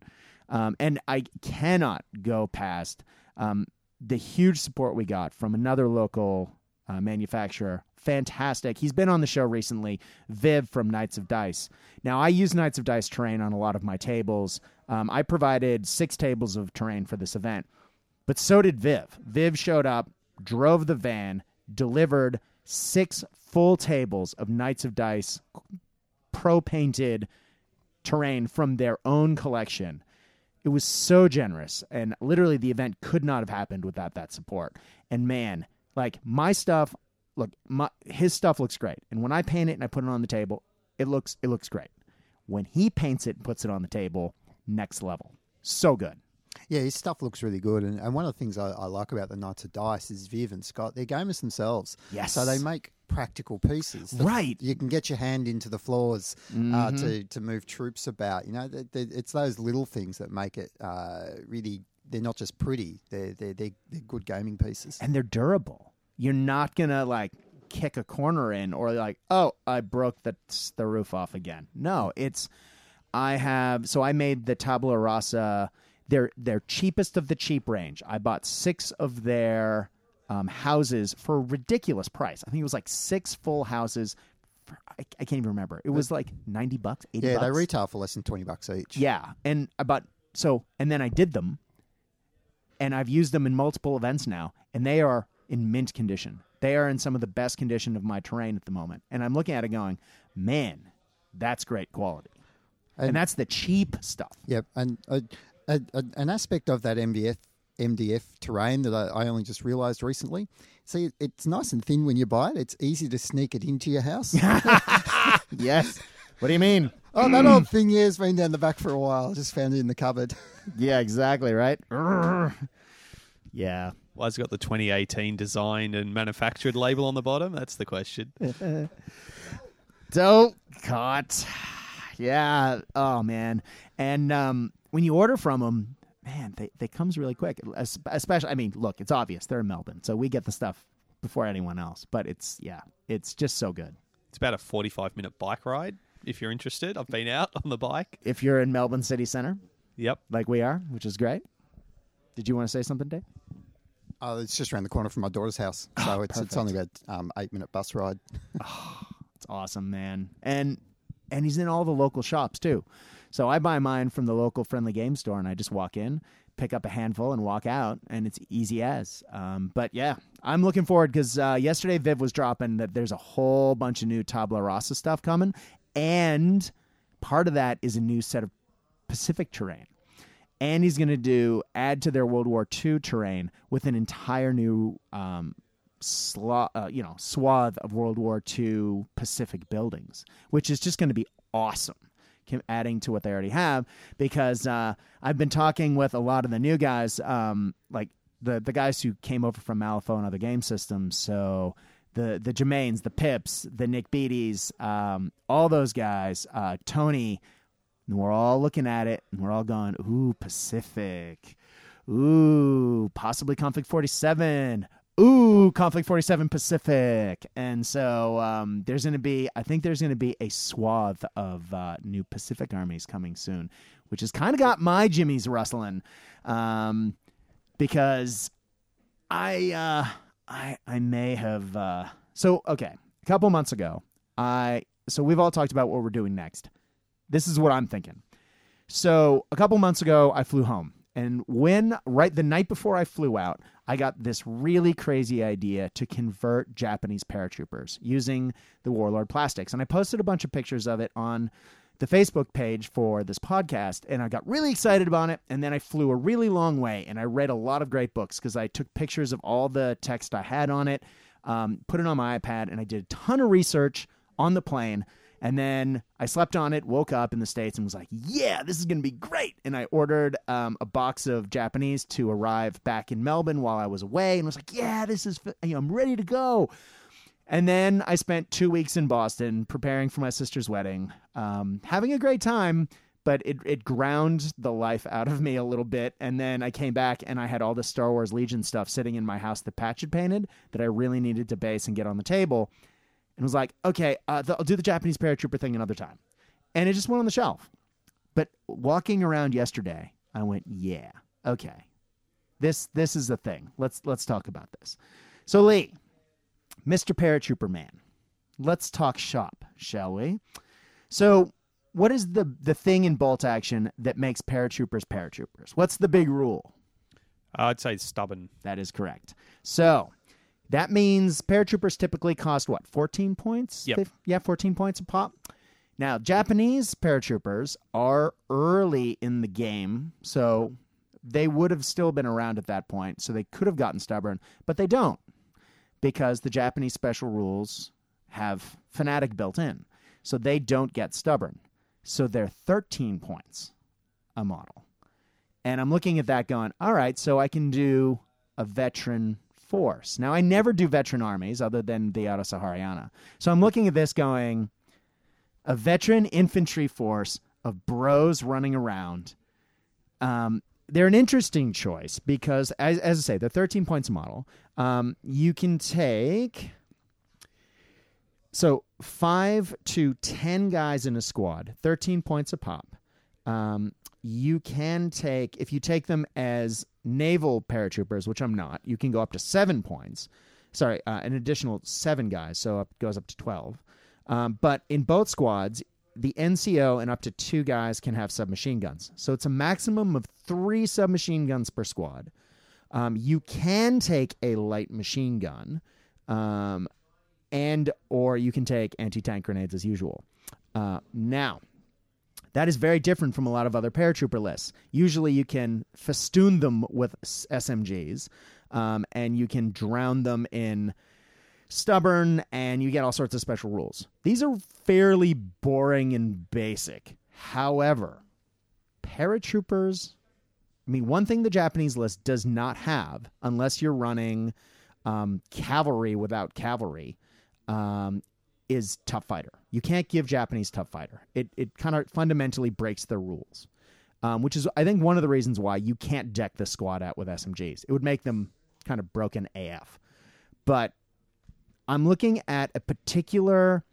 Um, and I cannot go past um, the huge support we got from another local uh, manufacturer. Fantastic. He's been on the show recently, Viv from Knights of Dice. Now, I use Knights of Dice terrain on a lot of my tables. Um, I provided six tables of terrain for this event, but so did Viv. Viv showed up, drove the van, delivered six full tables of Knights of Dice pro painted terrain from their own collection. It was so generous, and literally the event could not have happened without that support. And man, like my stuff, look, my his stuff looks great, and when I paint it and I put it on the table, it looks it looks great. When he paints it and puts it on the table, next level, so good. Yeah, his stuff looks really good, and, and one of the things I, I like about the Knights of Dice is Viv and Scott. They're gamers themselves, Yes. So they make practical pieces, Right. You can get your hand into the floors uh, to to move troops about. You know, they, they, it's those little things that make it uh, really. They're not just pretty; they're they're they're, they're good gaming pieces. and they're durable. You're not gonna like kick a corner in or like, oh, I broke the the roof off again. No, it's I have so I made the tabula rasa. They're they're cheapest of the cheap range. I bought six of their um, houses for a ridiculous price. I think it was like six full houses. For, I, I can't even remember. It was like ninety bucks, eighty. Yeah, bucks. they retail for less than twenty bucks each. Yeah, and I bought so and then I did them, and I've used them in multiple events now, and they are in mint condition. They are in some of the best condition of my terrain at the moment, and I'm looking at it going, man, that's great quality, and, And- that's the cheap stuff. Yep, and a, a, a, an aspect of that MDF MDF terrain that I, I only just realised recently. See, it's nice and thin when you buy it. It's easy to sneak it into your house. yes. What do you mean? Oh, that old thing here has been down the back for a while. Just found it in the cupboard. Yeah, exactly right. yeah. Why has it got the 2018 designed and manufactured label on the bottom? That's the question. Dope cut. Yeah. Oh man. And um, when you order from them, man, they they comes really quick. Especially, I mean, look, it's obvious they're in Melbourne, so we get the stuff before anyone else. But it's yeah, it's just so good. It's about a 45 minute bike ride if you're interested. I've been out on the bike. If you're in Melbourne city center, Yep. like we are, which is great. Did you want to say something, Dave? Oh, it's just around the corner from my daughter's house, so it's it's only about um, eight minute bus ride. It's awesome, man. And and he's in all the local shops too. So I buy mine from the local friendly game store and I just walk in, pick up a handful and walk out and it's easy as. Um, but yeah, I'm looking forward because uh, yesterday Viv was dropping that there's a whole bunch of new Tabula Rasa stuff coming and part of that is a new set of Pacific terrain. And he's going to do add to their World War II terrain with an entire new um, sla- uh, you know swath of World War II Pacific buildings, which is just going to be awesome. Adding to what they already have, because uh, I've been talking with a lot of the new guys, um, like the the guys who came over from Malifaux and other game systems. So the the Jermaines, the Pips, the Nick Beatties, um, all those guys, uh, Tony, and we're all looking at it and we're all going, ooh, Pacific. Ooh, possibly Konflikt 47. Ooh, Konflikt 47 Pacific. And so um, there's going to be, I think there's going to be a swath of uh, new Pacific armies coming soon, which has kind of got my jimmies rustling um, because I, uh, I I may have. Uh, so okay, a couple months ago, I so we've all talked about what we're doing next. This is what I'm thinking. So a couple months ago, I flew home, and when right the night before I flew out, I got this really crazy idea to convert Japanese paratroopers using the Warlord plastics, and I posted a bunch of pictures of it on the Facebook page for this podcast, and I got really excited about it. And then I flew a really long way, and I read a lot of great books because I took pictures of all the text I had on it, um, put it on my iPad, and I did a ton of research on the plane. And then I slept on it, woke up in the States, and was like, yeah, this is going to be great. And I ordered um, a box of Japanese to arrive back in Melbourne while I was away and was like, yeah, this is, know, I'm ready to go. And then I spent two weeks in Boston preparing for my sister's wedding, um, having a great time, but it, it ground the life out of me a little bit. And then I came back and I had all the Star Wars Legion stuff sitting in my house that Patch had painted that I really needed to base and get on the table and was like, okay, uh, I'll do the Japanese paratrooper thing another time. And it just went on the shelf. But walking around yesterday, I went, yeah, okay, this this is a thing. Let's let's talk about this. So Lee, Mr. Paratrooper Man, let's talk shop, shall we? So, what is the the thing in bolt action that makes paratroopers paratroopers? What's the big rule? Uh, I'd say stubborn. That is correct. So, that means paratroopers typically cost what, 14 points? Yep. Yeah, 14 points a pop. Now, Japanese paratroopers are early in the game, so they would have still been around at that point, so they could have gotten stubborn, but they don't because the Japanese special rules have fanatic built in. So they don't get stubborn. So they're 13 points a model. And I'm looking at that going, all right, so I can do a veteran force. Now, I never do veteran armies other than the Auto Sahariana. So I'm looking at this going, a veteran infantry force of bros running around. Um, they're an interesting choice because, as, as I say, they're 13 points model. Um, you can take so five to 10 guys in a squad, 13 points a pop. Um, you can take, if you take them as naval paratroopers, which I'm not, you can go up to seven points. Sorry, uh, an additional seven guys, so it goes up to 12. Um, but in both squads, the NCO and up to two guys can have submachine guns. So it's a maximum of three submachine guns per squad. Um, you can take a light machine gun, um, and or you can take anti-tank grenades as usual. Uh, now, that is very different from a lot of other paratrooper lists. Usually, you can festoon them with SMGs, um, and you can drown them in stubborn, and you get all sorts of special rules. These are fairly boring and basic. However, paratroopers. I mean, one thing the Japanese list does not have, unless you're running um, cavalry without cavalry, um, is tough fighter. You can't give Japanese tough fighter. It it kind of fundamentally breaks their rules, um, which is I think one of the reasons why you can't deck the squad out with SMGs. It would make them kind of broken AF. But I'm looking at a particular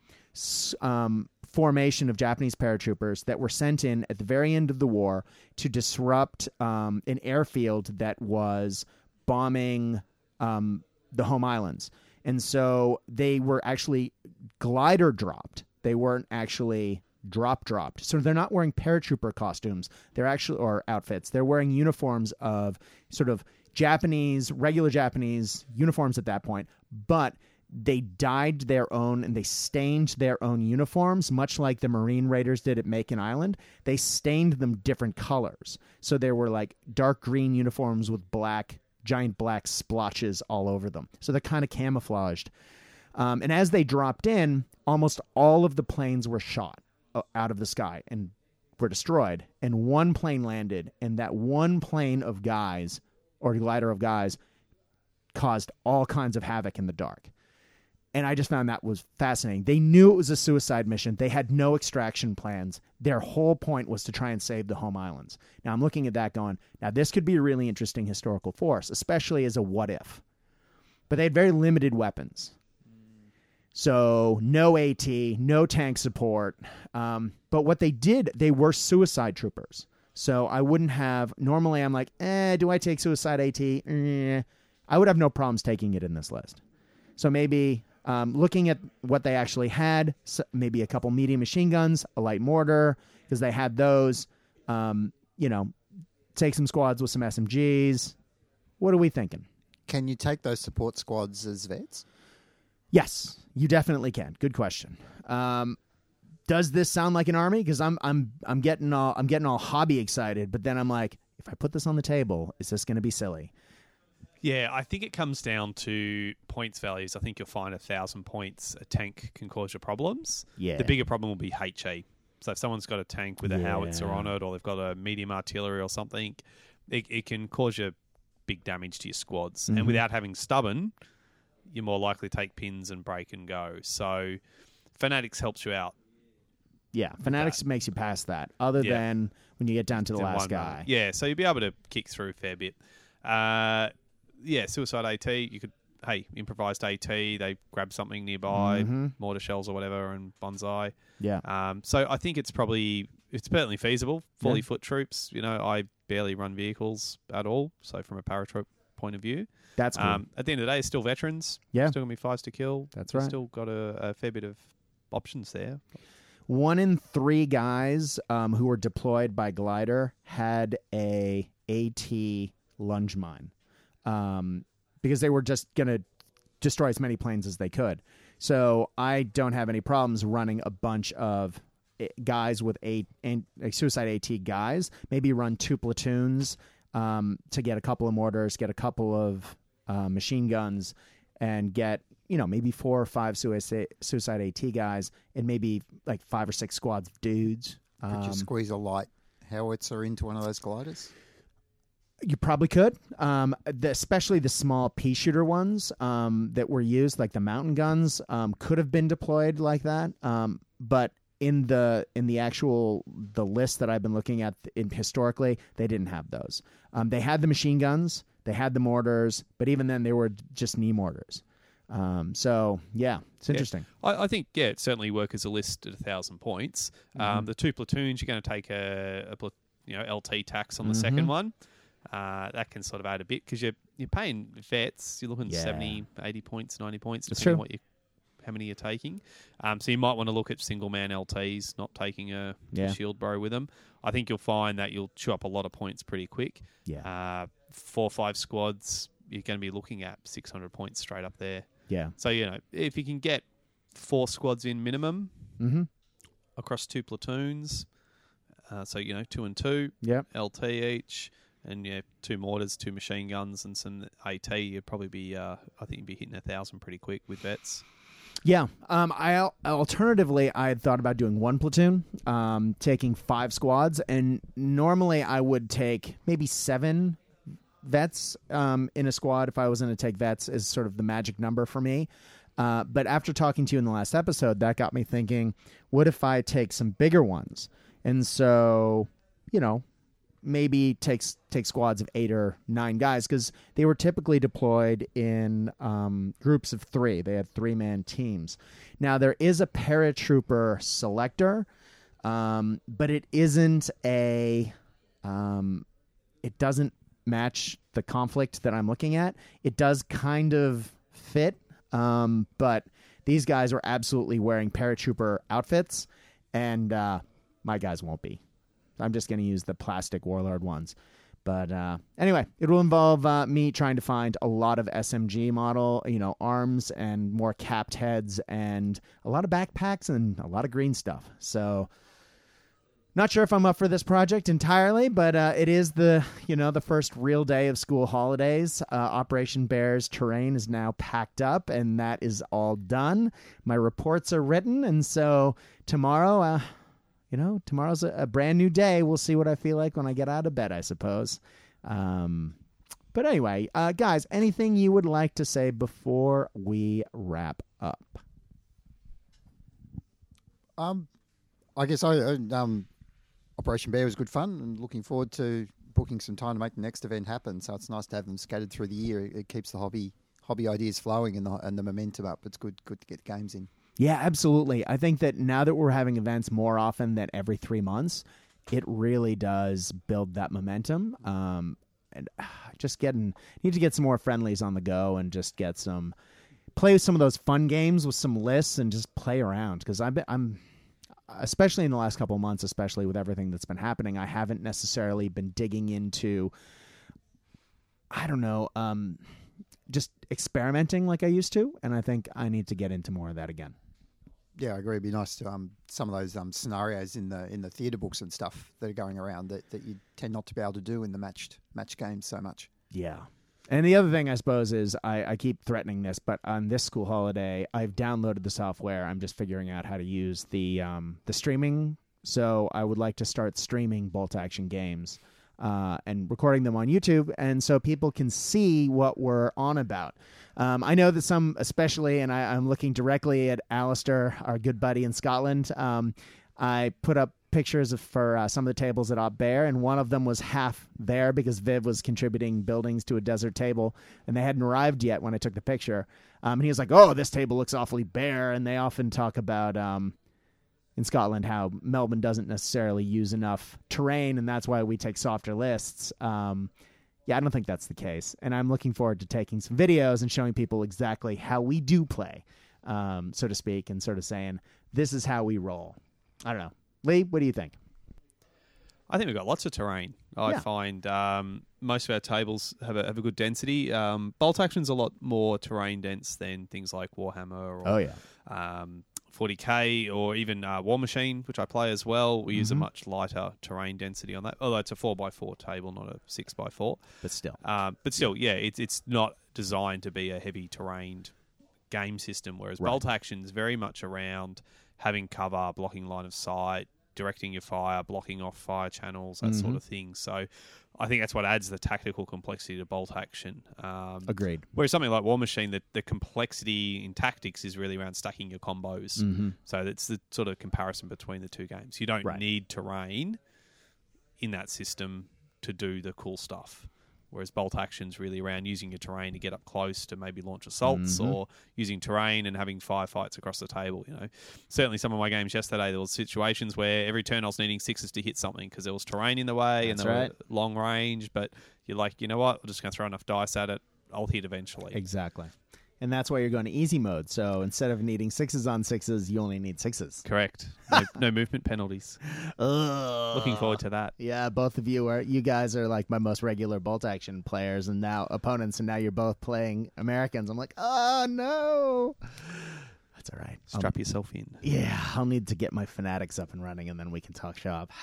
um, formation of Japanese paratroopers that were sent in at the very end of the war to disrupt um, an airfield that was bombing um, the home islands. And so they were actually glider dropped. They weren't actually drop dropped. So they're not wearing paratrooper costumes. They're actually or outfits. They're wearing uniforms of sort of Japanese, regular Japanese uniforms at that point, but they dyed their own and they stained their own uniforms, much like the Marine Raiders did at Makin Island. They stained them different colors. So there were like dark green uniforms with black, giant black splotches all over them. So they're kind of camouflaged. Um, and as they dropped in, almost all of the planes were shot uh, out of the sky and were destroyed. And one plane landed, and that one plane of guys or glider of guys caused all kinds of havoc in the dark. And I just found that was fascinating. They knew it was a suicide mission. They had no extraction plans. Their whole point was to try and save the home islands. Now I'm looking at that going, now this could be a really interesting historical force, especially as a what if. But they had very limited weapons. So no AT, no tank support. Um, but what they did, they were suicide troopers. So I wouldn't have. Normally, I'm like, eh, do I take suicide AT? Eh. I would have no problems taking it in this list. So maybe um, looking at what they actually had, s- maybe a couple medium machine guns, a light mortar, because they had those. Um, you know, take some squads with some SMGs. What are we thinking? Can you take those support squads as vets? Yes, you definitely can. Good question. Um, does this sound like an army? Because I'm I'm I'm getting all I'm getting all hobby excited, but then I'm like, if I put this on the table, is this going to be silly? Yeah, I think it comes down to points values. I think you'll find a thousand points a tank can cause you problems. Yeah. The bigger problem will be HE. So if someone's got a tank with a howitzer Yeah. on it, or they've got a medium artillery or something, it, it can cause you big damage to your squads. Mhm. And without having stubborn, you're more likely to take pins and break and go. So Fanatics helps you out. Yeah, Fanatics makes you past that. Other Yeah. than when you get down to the last guy. Yeah, so you'll be able to kick through a fair bit. Uh, yeah, Suicide AT, you could, hey, improvised AT, they grab something nearby, Mhm. mortar shells or whatever, and banzai. Yeah. Um, so I think it's probably, it's certainly feasible. Fully Yeah. foot troops, you know, I barely run vehicles at all. So from a paratroop point of view, That's cool. um, at the end of the day, it's still veterans. Yeah. Still going to be fives to kill. That's right. Still got a, a fair bit of options there. One in three guys um, who were deployed by glider had a AT lunge mine um, because they were just going to destroy as many planes as they could. So I don't have any problems running a bunch of eh, guys with a, and suicide AT guys. Maybe run two platoons um, to get a couple of mortars, get a couple of uh, machine guns, and get you know maybe four or five suicide suicide AT guys, and maybe like five or six squads of dudes. Could Um, you squeeze a light howitzer into one of those gliders? You probably could, um, the, especially the small pea shooter ones um, that were used, like the mountain guns, um, could have been deployed like that. Um, but in the in the actual the list that I've been looking at in, historically, they didn't have those. Um, they had the machine guns, they had the mortars, but even then, they were just knee mortars. Um, so yeah, it's interesting. I, I think yeah, it certainly work as a list at a thousand points. Mm-hmm. Um, the two platoons, you're going to take a, a you know LT tax on the Mm-hmm. second one. Uh, that can sort of add a bit because you're you're paying vets. You're looking Yeah. 70, 80 points, ninety points, depending what you how many you're taking. Um, so you might want to look at single man LTs, not taking a, Yeah. a shield bro with them. I think you'll find that you'll chew up a lot of points pretty quick. Yeah, Uh, four or five squads, you're going to be looking at six hundred points straight up there. yeah. So you know, if you can get four squads in minimum Mm-hmm. across two platoons, uh, so you know, two and two, Yep. LT each, and yeah, two mortars, two machine guns, and some AT, you'd probably be, uh, I think you'd be hitting a thousand pretty quick with vets. Yeah. Um, I al- alternatively, I had thought about doing one platoon, um, taking five squads, and normally I would take maybe seven vets um, in a squad if I was going to take vets is sort of the magic number for me. Uh, but after talking to you in the last episode, that got me thinking: what if I take some bigger ones? And so, you know, maybe takes take squads of eight or nine guys because they were typically deployed in um, groups of three. They had three man teams. Now there is a paratrooper selector, um, but it isn't a. Um, it doesn't match the conflict that I'm looking at. It does kind of fit, um, but these guys are absolutely wearing paratrooper outfits, and uh, my guys won't be. I'm just going to use the plastic warlord ones. But uh, anyway, it will involve uh, me trying to find a lot of SMG model, you know, arms and more capped heads and a lot of backpacks and a lot of green stuff. So, not sure if I'm up for this project entirely, but uh, it is the you know the first real day of school holidays. Uh, Operation Bear's terrain is now packed up, and that is all done. My reports are written, and so tomorrow, uh, you know, tomorrow's a, a brand new day. We'll see what I feel like when I get out of bed, I suppose. Um, but anyway, uh, guys, anything you would like to say before we wrap up? Um, I guess I uh, um, Operation Bear was good fun, and looking forward to booking some time to make the next event happen. So it's nice to have them scattered through the year. It, it keeps the hobby hobby ideas flowing and the and the momentum up. It's good good to get games in. Yeah, absolutely. I think that now that we're having events more often than every three months, it really does build that momentum. Um, and uh, just getting need to get some more friendlies on the go and just get some play some of those fun games with some lists and just play around because I'm I'm especially in the last couple months, especially with everything that's been happening, I haven't necessarily been digging into I don't know, um, just experimenting like I used to, and I think I need to get into more of that again. Yeah, I agree. It'd be nice to um, some of those um, scenarios in the in the theatre books and stuff that are going around that, that you tend not to be able to do in the matched match games so much. Yeah. And the other thing, I suppose, is I, I keep threatening this, but on this school holiday, I've downloaded the software. I'm just figuring out how to use the um, the streaming. So I would like to start streaming bolt action games uh, and recording them on YouTube, and so people can see what we're on about. Um, I know that some, especially, and I, am looking directly at Alistair, our good buddy in Scotland. Um, I put up pictures of, for uh, some of the tables at Bear, and one of them was half there because Viv was contributing buildings to a desert table, and they hadn't arrived yet when I took the picture. Um, and he was like, "Oh, this table looks awfully bare," and they often talk about um, in Scotland how Melbourne doesn't necessarily use enough terrain, and that's why we take softer lists. Um, yeah, I don't think that's the case, and I'm looking forward to taking some videos and showing people exactly how we do play, um, so to speak, and sort of saying this is how we roll. I don't know, Lee. What do you think? I think we've got lots of terrain. I Yeah. find um, most of our tables have a, have a good density. Um, Bolt Action's a lot more terrain dense than things like Warhammer or Oh yeah, um, 40k or even uh, Warmachine, which I play as well. We use a Mhm. much lighter terrain density on that. Although it's a four x four table, not a six x four. but still, Um, but still, yeah, it's it's not designed to be a heavy terrained game system. Whereas Right. Bolt is very much around having cover, blocking line of sight, directing your fire, blocking off fire channels, that sort Mhm. of thing. So I think that's what adds the tactical complexity to Bolt Action. Um, agreed. Whereas something like Warmachine, the, the complexity in tactics is really around stacking your combos. Mm-hmm. So it's the sort of comparison between the two games. You don't Right. need terrain in that system to do the cool stuff. Whereas bolt action's really around using your terrain to get up close to maybe launch assaults Mhm. or using terrain and having firefights across the table. You know, certainly some of my games yesterday there was situations where every turn I was needing sixes to hit something because there was terrain in the way and That's they right. were long range. But you're like, you know what? I'm just going to throw enough dice at it. I'll hit eventually. Exactly. And that's why you're going to easy mode. So instead of needing sixes on sixes, you only need sixes. Correct. No, no movement penalties. Ugh. Looking forward to that. Yeah, both of you are. You guys are like my most regular bolt action players, and now opponents, and now you're both playing Americans. I'm like, oh no. That's all right. I'll- Strap yourself in. yeah, I'll need to get my fanatics up and running, and then we can talk shop.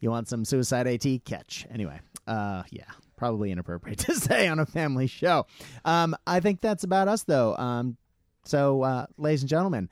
You want some suicide AT? Catch. Anyway, uh, yeah, probably inappropriate to say on a family show. Um, I think that's about us, though. Um, so, uh, ladies and gentlemen,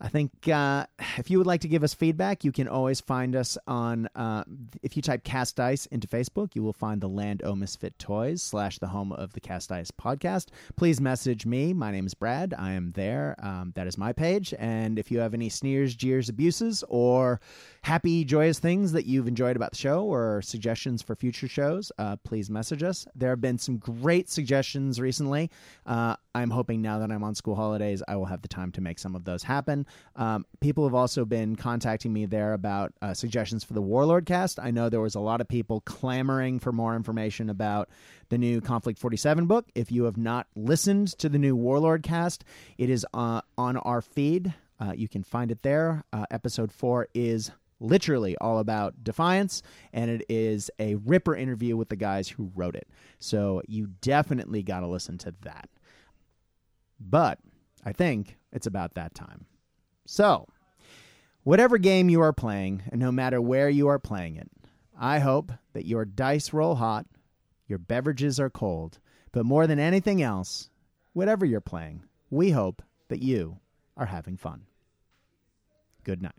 I think uh, if you would like to give us feedback, you can always find us on. Uh, if you type Cast Dice into Facebook, you will find the Land O Misfit Toys slash the home of the Cast Dice podcast. Please message me. My name is Brad. I am there. Um, that is my page. And if you have any sneers, jeers, abuses, or happy, joyous things that you've enjoyed about the show or suggestions for future shows, uh, please message us. There have been some great suggestions recently. Uh, I'm hoping now that I'm on school holidays, I will have the time to make some of those happen. Um, people have also been contacting me there about uh, suggestions for the Warlord cast. I know there was a lot of people clamoring for more information about the new Konflikt 47 book. If you have not listened to the new Warlord cast, it is uh, on our feed. Uh, you can find it there. Uh, episode four is literally all about Defiance, and it is a ripper interview with the guys who wrote it. So you definitely got to listen to that. But I think it's about that time. So, whatever game you are playing, and no matter where you are playing it, I hope that your dice roll hot, your beverages are cold, but more than anything else, whatever you're playing, we hope that you are having fun. Good night.